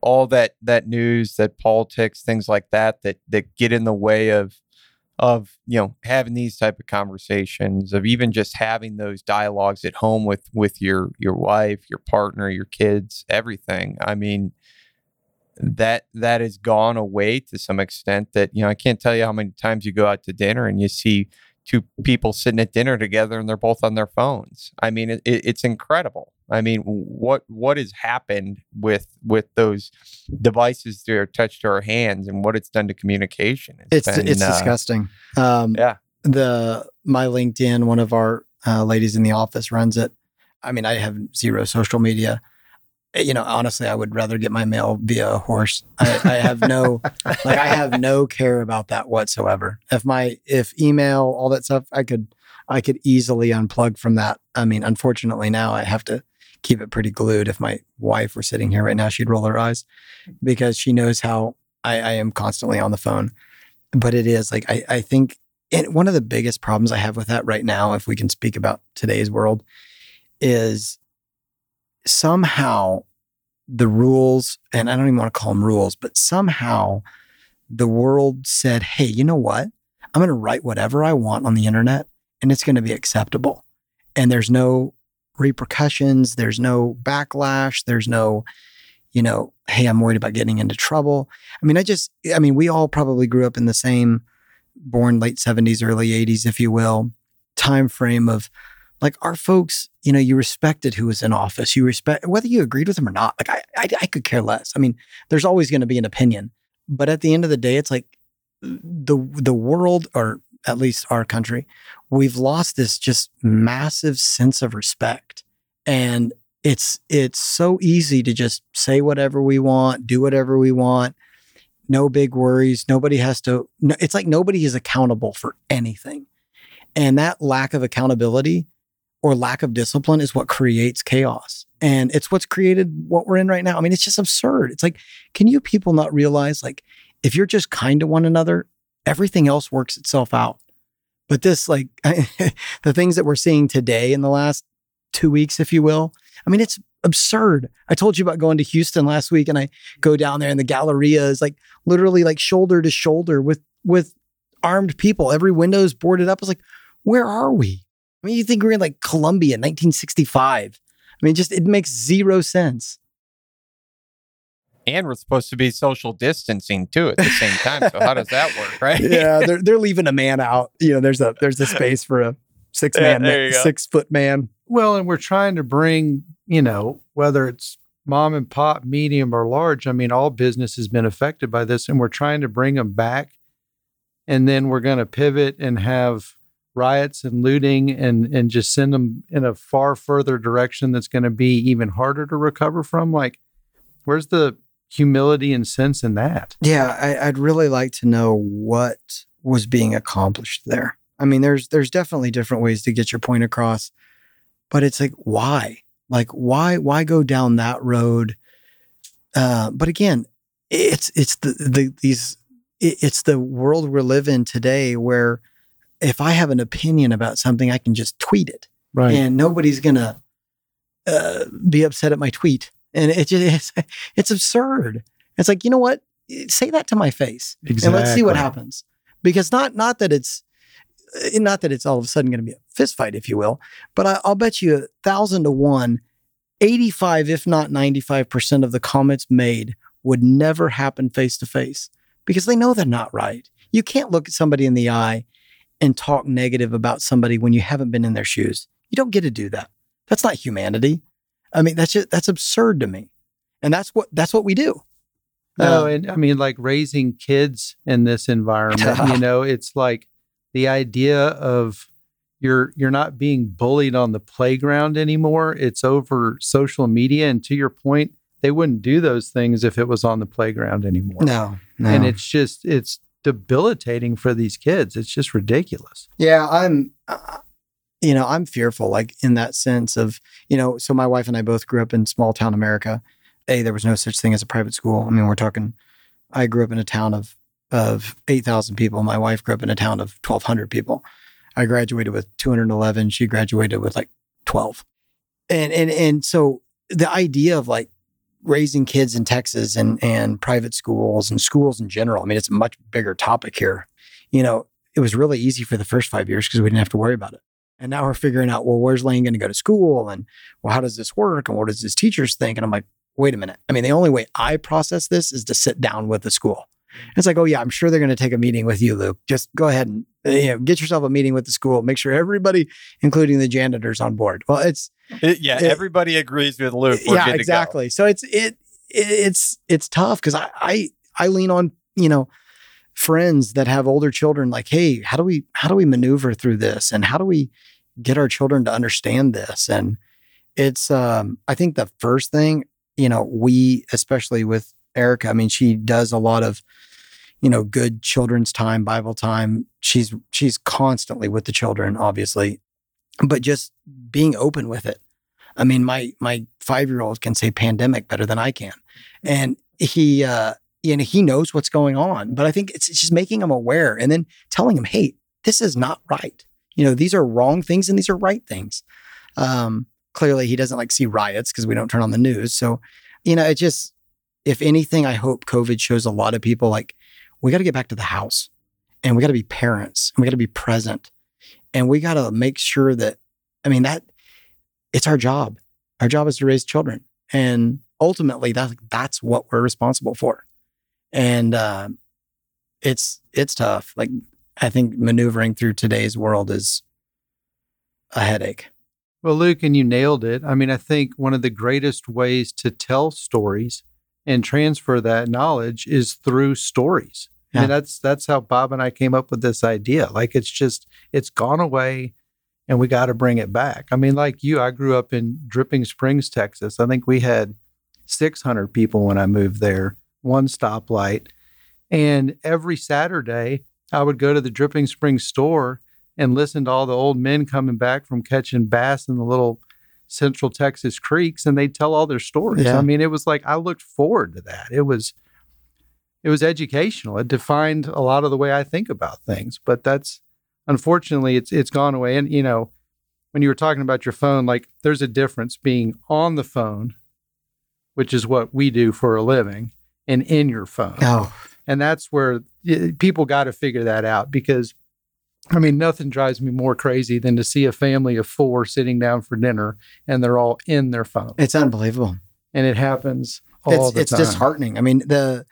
all that that news, that politics, things like that that that get in the way of of you know having these type of conversations of even just having those dialogues at home with with your your wife your partner your kids everything. I mean that that has gone away to some extent that you know i can't tell you how many times you go out to dinner and you see two people sitting at dinner together and they're both on their phones i mean it, it, it's incredible i mean what what has happened with with those devices that are touched to our hands and what it's done to communication It's been, it's uh, disgusting. Um, yeah. The my LinkedIn, one of our uh, ladies in the office runs it. I mean, I have zero social media. Eh, You know, honestly, I would rather get my mail via a horse. I, I have no, like, I have no care about that whatsoever. If my if email, all that stuff, I could, I could easily unplug from that. I mean, unfortunately, now I have to keep it pretty glued. If my wife were sitting here right now, she'd roll her eyes because she knows how I, I am constantly on the phone. But it is like I, I think one of the biggest problems I have with that right now, if we can speak about today's world, is somehow the rules, and I don't even want to call them rules, but somehow the world said, hey, you know what? I'm going to write whatever I want on the internet and it's going to be acceptable. And there's no repercussions, there's no backlash, there's no, you know, hey, I'm worried about getting into trouble. I mean, I just, I mean, we all probably grew up in the same born late 70s, early 80s, if you will, time frame of like our folks, you know, you respected who was in office. You respect whether you agreed with them or not. Like I, I, I could care less. I mean, there's always going to be an opinion, but at the end of the day, it's like the the world, or at least our country, we've lost this just massive sense of respect, and it's it's so easy to just say whatever we want, do whatever we want. No big worries. Nobody has to. It's like nobody is accountable for anything, and that lack of accountability or lack of discipline is what creates chaos. And it's what's created what we're in right now. I mean, it's just absurd. It's like, can you people not realize, like, if you're just kind to one another, everything else works itself out. But this, like, [LAUGHS] the things that we're seeing today in the last two weeks, if you will, I mean, it's absurd. I told you about going to Houston last week and I go down there and the Galleria is like literally like shoulder to shoulder with, with armed people. Every window is boarded up. It's like, where are we? I mean, you think we're in like Colombia, 1965. I mean, just it makes zero sense. and we're supposed to be social distancing too at the same time. So how does that work, right? [LAUGHS] yeah, they're they're leaving a man out. You know, there's a there's a space for a six man, there you go. six foot man. Well, and we're trying to bring, you know, whether it's mom and pop, medium or large, I mean, all business has been affected by this, and we're trying to bring them back. And then we're going to pivot and have riots and looting and and just send them in a far further direction that's going to be even harder to recover from. Like, where's the humility and sense in that? Yeah, I, I'd really like to know what was being accomplished there. I mean, there's there's definitely different ways to get your point across, but it's like why? Like why why go down that road? Uh, but again, it's it's the, the these it's the world we live in today where if I have an opinion about something, I can just tweet it Right. and nobody's gonna uh, be upset at my tweet. And it just it's, it's absurd. It's like you know what? Say that to my face, and let's see what happens. Because not not that it's uh, not that it's all of a sudden going to be a fist fight, if you will, but I, I'll bet you a thousand to one. 85, if not 95% of the comments made would never happen face to face because they know they're not right. You can't look at somebody in the eye and talk negative about somebody when you haven't been in their shoes. You don't get to do that. That's not humanity. I mean, that's just, that's absurd to me. And that's what that's what we do. No, Uh, and I mean, like raising kids in this environment, you [LAUGHS] know, it's like the idea of you're you're not being bullied on the playground anymore. It's over social media. And to your point, they wouldn't do those things if it was on the playground anymore. no, no. And it's just it's debilitating for these kids. It's just ridiculous. Yeah, I'm, uh, you know, I'm fearful, like in that sense of, you know, so my wife and I both grew up in small town America. A, there was no such thing as a private school. I mean, we're talking, I grew up in a town of of eight thousand people. My wife grew up in a town of twelve hundred people. I graduated with two hundred eleven. She graduated with like twelve, and and and so the idea of like raising kids in Texas and and private schools and schools in general. I mean, it's a much bigger topic here. You know, it was really easy for the first five years because we didn't have to worry about it. And now we're figuring out, well, where's Lane going to go to school? And well, how does this work? And what does his teachers think? And I'm like, wait a minute. I mean, the only way I process this is to sit down with the school. And It's like, oh yeah, I'm sure they're going to take a meeting with you, Luke. Just go ahead and you know, get yourself a meeting with the school. Make sure everybody, including the janitors, on board. Well, it's It- yeah, It- everybody agrees with Luke. We're yeah, good to go. exactly. So it's it, it it's it's tough because I, I I lean on you know friends that have older children. Like, hey, how do we how do we maneuver through this, and how do we get our children to understand this? And it's um I think the first thing you know we especially with Erica. I mean, she does a lot of you know good children's time, Bible time. She's she's constantly with the children, obviously, but just being open with it. I mean, my my five year old can say pandemic better than I can, and he uh, you know he knows what's going on. But I think it's, it's just making him aware and then telling him, hey, this is not right. You know, these are wrong things and these are right things. Um, clearly, he doesn't like see riots because we don't turn on the news. So, you know, it just if anything, I hope COVID shows a lot of people like we got to get back to the house and we got to be parents and we got to be present and we got to make sure that I mean that it's our job. Our job is to raise children, and ultimately, that that's what we're responsible for. And uh, it's it's tough. Like I think maneuvering through today's world is a headache. Well, Luke, and you nailed it. I mean, I think one of the greatest ways to tell stories and transfer that knowledge is through stories. I Yeah. mean, that's that's how Bob and I came up with this idea. Like it's just it's gone away and we got to bring it back. I mean, like you, I grew up in Dripping Springs, Texas. I think we had 600 people when I moved there, one stoplight. And every Saturday, I would go to the Dripping Springs store and listen to all the old men coming back from catching bass in the little Central Texas creeks, and they'd tell all their stories. Yeah. I mean, it was like I looked forward to that. It was it was educational. It defined a lot of the way I think about things. But that's unfortunately it's it's gone away. And you know, when you were talking about your phone, like there's a difference being on the phone, which is what we do for a living, and in your phone Oh, and that's where people got to figure that out because i mean nothing drives me more crazy than to see a family of four sitting down for dinner and they're all in their phone it's unbelievable. and it happens all it's the it's time disheartening. I mean, the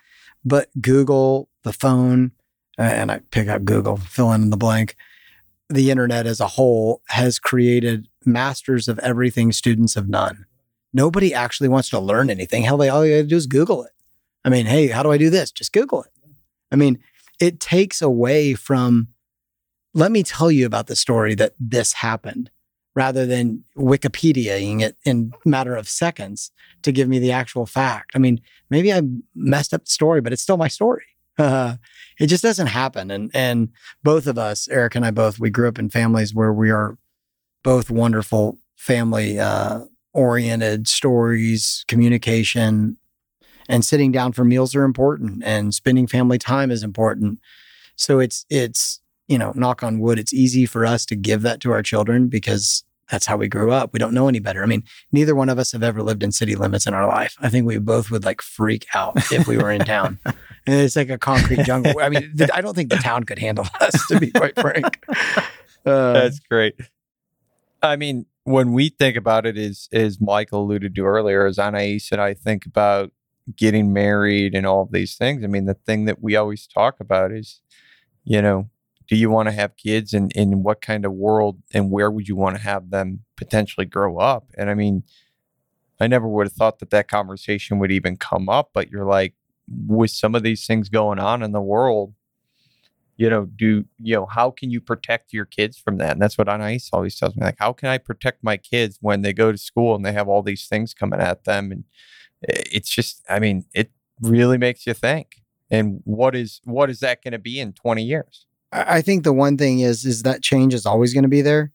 but Google, the phone, uh, and I pick up Google, fill in the blank. The internet as a whole has created masters of everything students of none. Nobody actually wants to learn anything. Hell, they all you got to do is Google it. I mean, hey, how do I do this? Just Google it. I mean, it takes away from. Let me tell you about the story that this happened, rather than Wikipediaing it in matter of seconds to give me the actual fact. I mean, maybe I messed up the story, but it's still my story. Uh, [LAUGHS] it just doesn't happen. And and both of us, Erica and I both, we grew up in families where we are both wonderful family uh, oriented stories, communication, and sitting down for meals are important, and spending family time is important. So it's it's you know, knock on wood, it's easy for us to give that to our children because that's how we grew up. We don't know any better. I mean, neither one of us have ever lived in city limits in our life. I think we both would like freak out if we were in town. [LAUGHS] And it's like a concrete jungle. I mean, I don't think the town could handle [LAUGHS] us, to be quite frank. Uh, That's great. I mean, when we think about it, is as Michael alluded to earlier, as Anais and I think about getting married and all of these things. I mean, the thing that we always talk about is, you know, do you want to have kids and in what kind of world and where would you want to have them potentially grow up? And I mean, I never would have thought that that conversation would even come up, but you're like, with some of these things going on in the world, you know, do you know how can you protect your kids from that? And that's what Anais always tells me. Like, how can I protect my kids when they go to school and they have all these things coming at them? And eh, it's just, I mean, it really makes you think. And what is what is that going to be in 20 years? I think the one thing is is that change is always going to be there,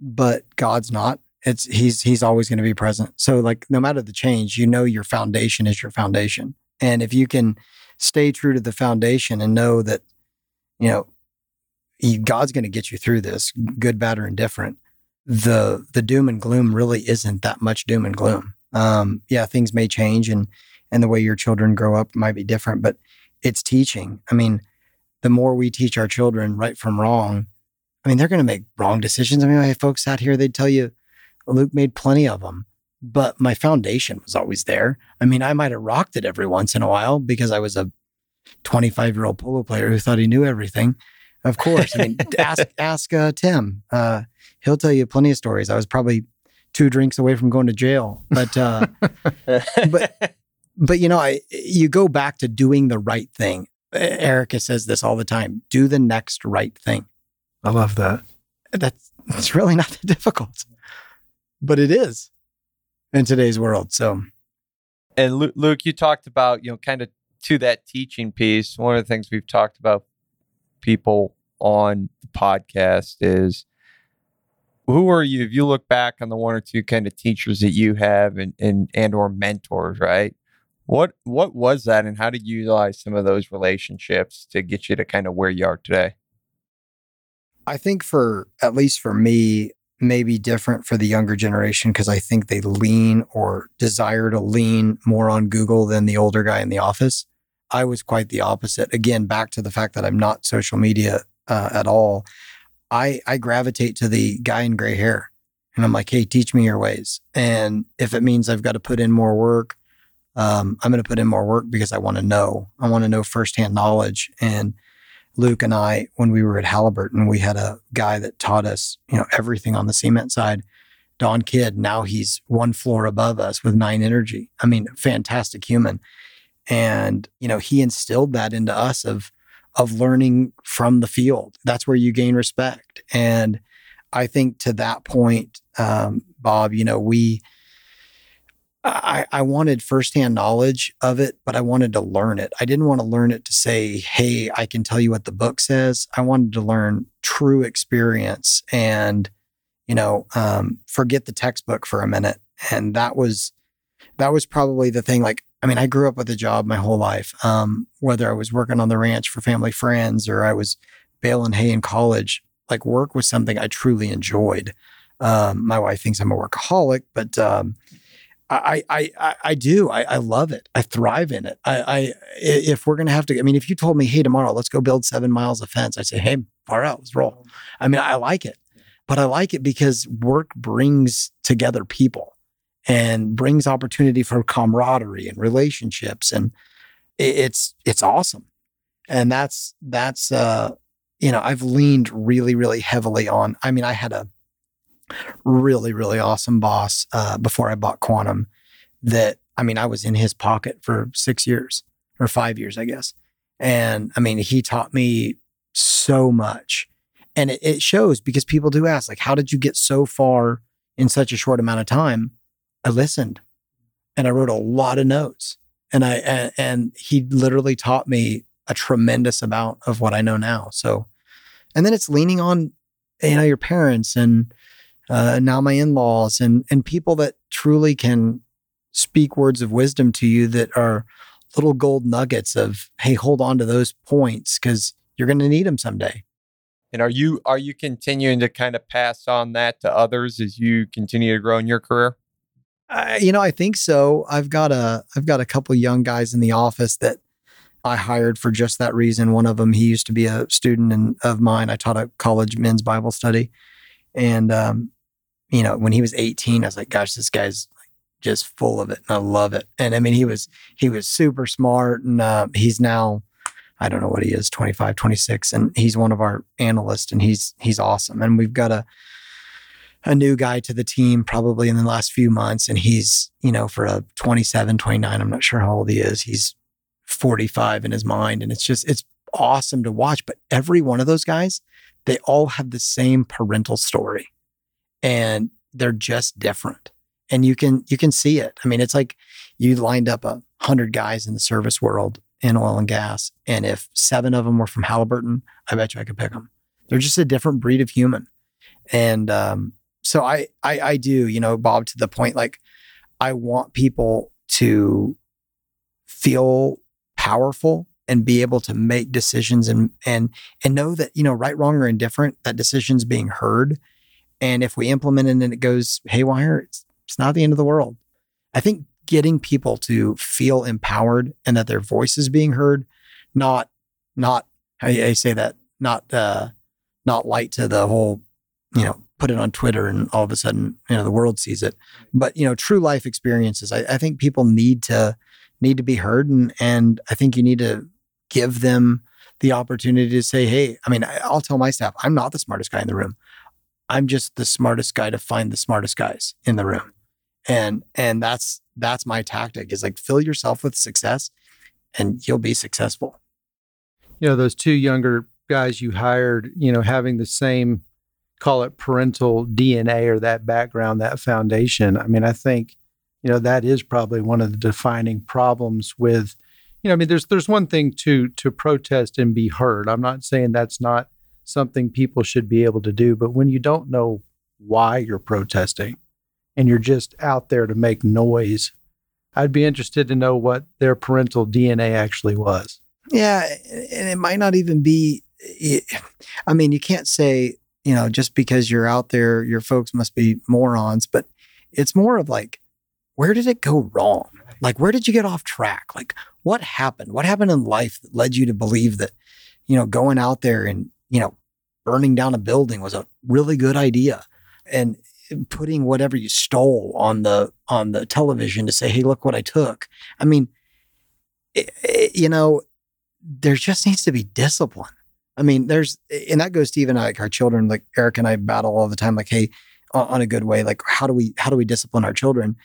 but God's not. It's he's he's always going to be present. So like no matter the change, you know your foundation is your foundation. And if you can stay true to the foundation and know that you know, God's going to get you through this, good, bad, or indifferent. The the doom and gloom really isn't that much doom and gloom. Um, yeah, things may change, and and the way your children grow up might be different, but it's teaching. I mean, the more we teach our children right from wrong, I mean, they're going to make wrong decisions. I mean, if folks out here, they'd tell you, Luke made plenty of them, but my foundation was always there. I mean, I might have rocked it every once in a while because I was a 25 year old polo player who thought he knew everything. Of course. I mean, [LAUGHS] ask, ask uh, Tim. Uh, he'll tell you plenty of stories. I was probably two drinks away from going to jail, but, uh, [LAUGHS] but, but you know, I, you go back to doing the right thing. Erica says this all the time do the next right thing. I love that. That's, it's really not that difficult, but it is in today's world. So, and Luke, you talked about, you know, kind of to that teaching piece, one of the things we've talked about people on the podcast is who are you if you look back on the one or two kind of teachers that you have and and, and or mentors right what what was that and how did you utilize some of those relationships to get you to kind of where you are today i think for at least for me maybe different for the younger generation because i think they lean or desire to lean more on google than the older guy in the office I was quite the opposite. Again, back to the fact that I'm not social media uh, at all. I I gravitate to the guy in gray hair, and I'm like, hey, teach me your ways. And if it means I've got to put in more work, um, I'm going to put in more work because I want to know. I want to know firsthand knowledge. And Luke and I, when we were at Halliburton, we had a guy that taught us, you know, everything on the cement side. Don Kidd, now he's one floor above us with Nine Energy. I mean, fantastic human and you know he instilled that into us of of learning from the field that's where you gain respect and i think to that point um, bob you know we I, I wanted firsthand knowledge of it, but I wanted to learn it. I didn't want to learn it to say, hey, I can tell you what the book says. I wanted to learn true experience and, you know, um, forget the textbook for a minute. And that was, that was probably the thing. Like, I mean, I grew up with a job my whole life. Um, whether I was working on the ranch for family friends or I was baling hay in college, like work was something I truly enjoyed. Um, my wife thinks I'm a workaholic, but um, I, I, I, I, do. I, I, love it. I thrive in it. I, I if we're gonna have to, I mean, if you told me, hey, tomorrow let's go build seven miles of fence, I'd say, hey, far out, let's roll. I mean, I like it, but I like it because work brings together people and brings opportunity for camaraderie and relationships and it's it's awesome and that's that's uh you know i've leaned really really heavily on i mean i had a really really awesome boss uh, before i bought quantum that i mean i was in his pocket for six years or five years i guess and i mean he taught me so much and it, it shows because people do ask like how did you get so far in such a short amount of time I listened and I wrote a lot of notes. And I and, and he literally taught me a tremendous amount of what I know now. So, and then it's leaning on you know your parents and uh, now my in-laws and and people that truly can speak words of wisdom to you that are little gold nuggets of hey hold on to those points because you're going to need them someday and are you are you continuing to kind of pass on that to others as you continue to grow in your career uh, you know, I think so. I've got a I've got a couple young guys in the office that I hired for just that reason. One of them, he used to be a student in, of mine. I taught a college men's Bible study, and um, you know, when he was 18, I was like, gosh, this guy's just full of it. And I love it. And I mean, he was, he was super smart and uh, he's now, I don't know what he is, 25, 26. And he's one of our analysts and he's, he's awesome. And we've got a, a new guy to the team probably in the last few months. And he's, you know, for a 27, 29, I'm not sure how old he is. He's 45 in his mind. And it's just, it's awesome to watch. But every one of those guys, they all have the same parental story and they're just different. And you can, you can see it. I mean, it's like you lined up a hundred guys in the service world in oil and gas. And if seven of them were from Halliburton, I bet you I could pick them. They're just a different breed of human. And, um, so I, I I do, you know, Bob, to the point like I want people to feel powerful and be able to make decisions and and and know that, you know, right, wrong, or indifferent, that decision's being heard. And if we implement it and it goes haywire, it's, it's not the end of the world. I think getting people to feel empowered and that their voice is being heard, not not I, I say that, not uh not light to the whole, you know, put it on Twitter and all of a sudden, you know, the world sees it. But, you know, true life experiences, I, I think people need to need to be heard. And and I think you need to give them the opportunity to say, hey, I mean, I'll tell my staff, I'm not the smartest guy in the room. I'm just the smartest guy to find the smartest guys in the room. And and that's that's my tactic is like fill yourself with success and you'll be successful. You know, those two younger guys you hired, you know, having the same call it parental DNA or that background, that foundation. I mean, I think, you know, that is probably one of the defining problems with, you know, I mean, there's there's one thing to to protest and be heard. I'm not saying that's not something people should be able to do, but when you don't know why you're protesting and you're just out there to make noise, I'd be interested to know what their parental DNA actually was. Yeah, and it might not even be I mean, you can't say you know, just because you're out there, your folks must be morons, but it's more of like, where did it go wrong? Like, where did you get off track? Like, what happened? What happened in life that led you to believe that, you know, going out there and, you know, burning down a building was a really good idea? And putting whatever you stole on the on the television to say, "Hey, look what I took." I mean, it, it, you know, there just needs to be discipline. I mean, there's, and that goes to even like our children, like Erica and I battle all the time, like, hey, on a good way, like, how do we, how do we discipline our children?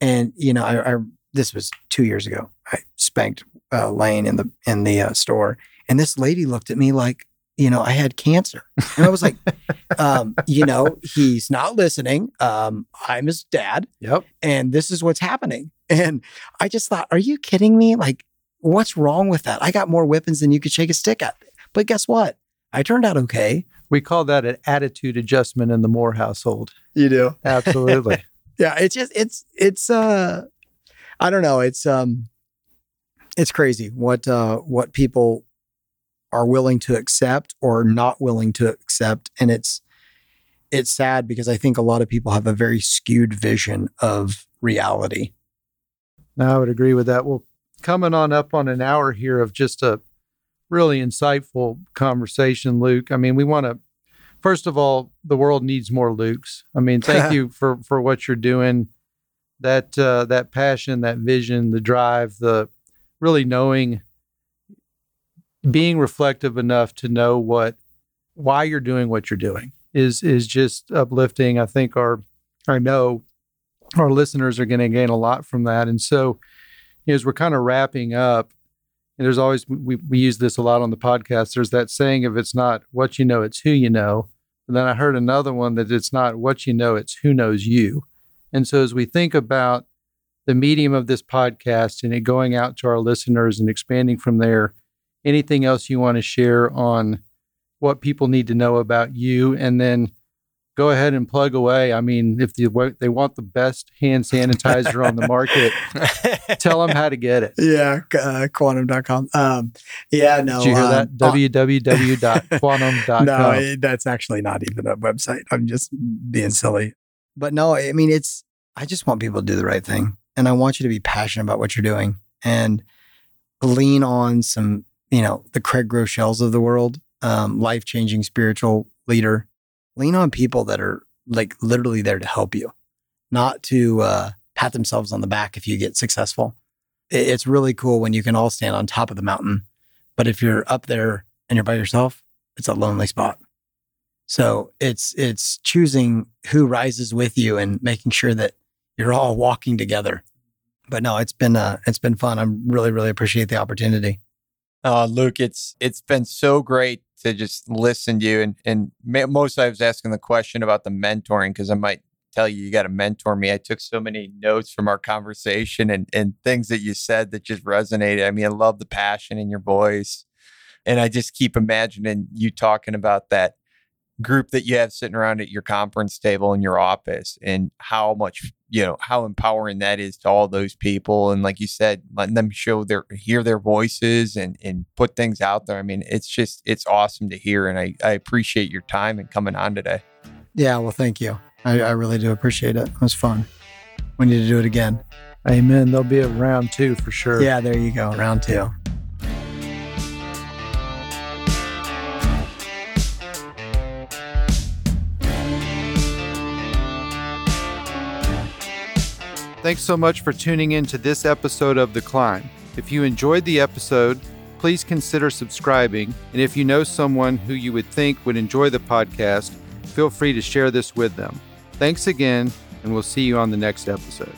And, you know, I, I this was two years ago. I spanked uh, Lane in the, in the uh, store. And this lady looked at me like, you know, I had cancer. And I was like, [LAUGHS] um, you know, he's not listening. Um, I'm his dad. Yep. And this is what's happening. And I just thought, are you kidding me? Like, what's wrong with that? I got more weapons than you could shake a stick at. But guess what? I turned out okay. We call that an attitude adjustment in the Moore household. You do? Absolutely. [LAUGHS] yeah, it's just it's it's uh I don't know, it's um it's crazy what uh what people are willing to accept or not willing to accept and it's it's sad because I think a lot of people have a very skewed vision of reality. No, I would agree with that. Well, coming on up on an hour here of just a really insightful conversation, Luke. I mean, we want to first of all, the world needs more Lukes. I mean, thank [LAUGHS] you for for what you're doing. That uh, that passion, that vision, the drive, the really knowing, being reflective enough to know what why you're doing what you're doing is is just uplifting. I think our I know our listeners are going to gain a lot from that. And so, as we're kind of wrapping up, and there's always we, we use this a lot on the podcast there's that saying if it's not what you know it's who you know and then i heard another one that it's not what you know it's who knows you and so as we think about the medium of this podcast and it going out to our listeners and expanding from there anything else you want to share on what people need to know about you and then go ahead and plug away. I mean, if they, they want the best hand sanitizer on the market, [LAUGHS] tell them how to get it. Yeah, uh, quantum.com. Um, yeah, no. Did you hear um, that? Uh, www.quantum.com. [LAUGHS] No, that's actually not even a website. I'm just being silly. But no, I mean, it's, I just want people to do the right thing. And I want you to be passionate about what you're doing and lean on some, you know, the Craig Groeschels of the world, um, life changing spiritual leader lean on people that are like literally there to help you, not to uh, pat themselves on the back if you get successful. It's really cool when you can all stand on top of the mountain. But if you're up there and you're by yourself, it's a lonely spot. So it's it's choosing who rises with you and making sure that you're all walking together. But no, it's been uh, it's been fun. I'm really really appreciate the opportunity. Uh, Luke, it's it's been so great to just listen to you, and and ma- most I was asking the question about the mentoring because I might tell you you got to mentor me. I took so many notes from our conversation and and things that you said that just resonated. I mean, I love the passion in your voice, and I just keep imagining you talking about that group that you have sitting around at your conference table in your office and how much you know how empowering that is to all those people and like you said letting them show their hear their voices and and put things out there i mean it's just it's awesome to hear and i i appreciate your time and coming on today Yeah, well, thank you. I, I really do appreciate it. It was fun. We need to do it again. Amen. There'll be a round two for sure. Yeah, there you go. Round two. Thanks so much for tuning in to this episode of The Climb. If you enjoyed the episode, please consider subscribing. And if you know someone who you would think would enjoy the podcast, feel free to share this with them. Thanks again, and we'll see you on the next episode.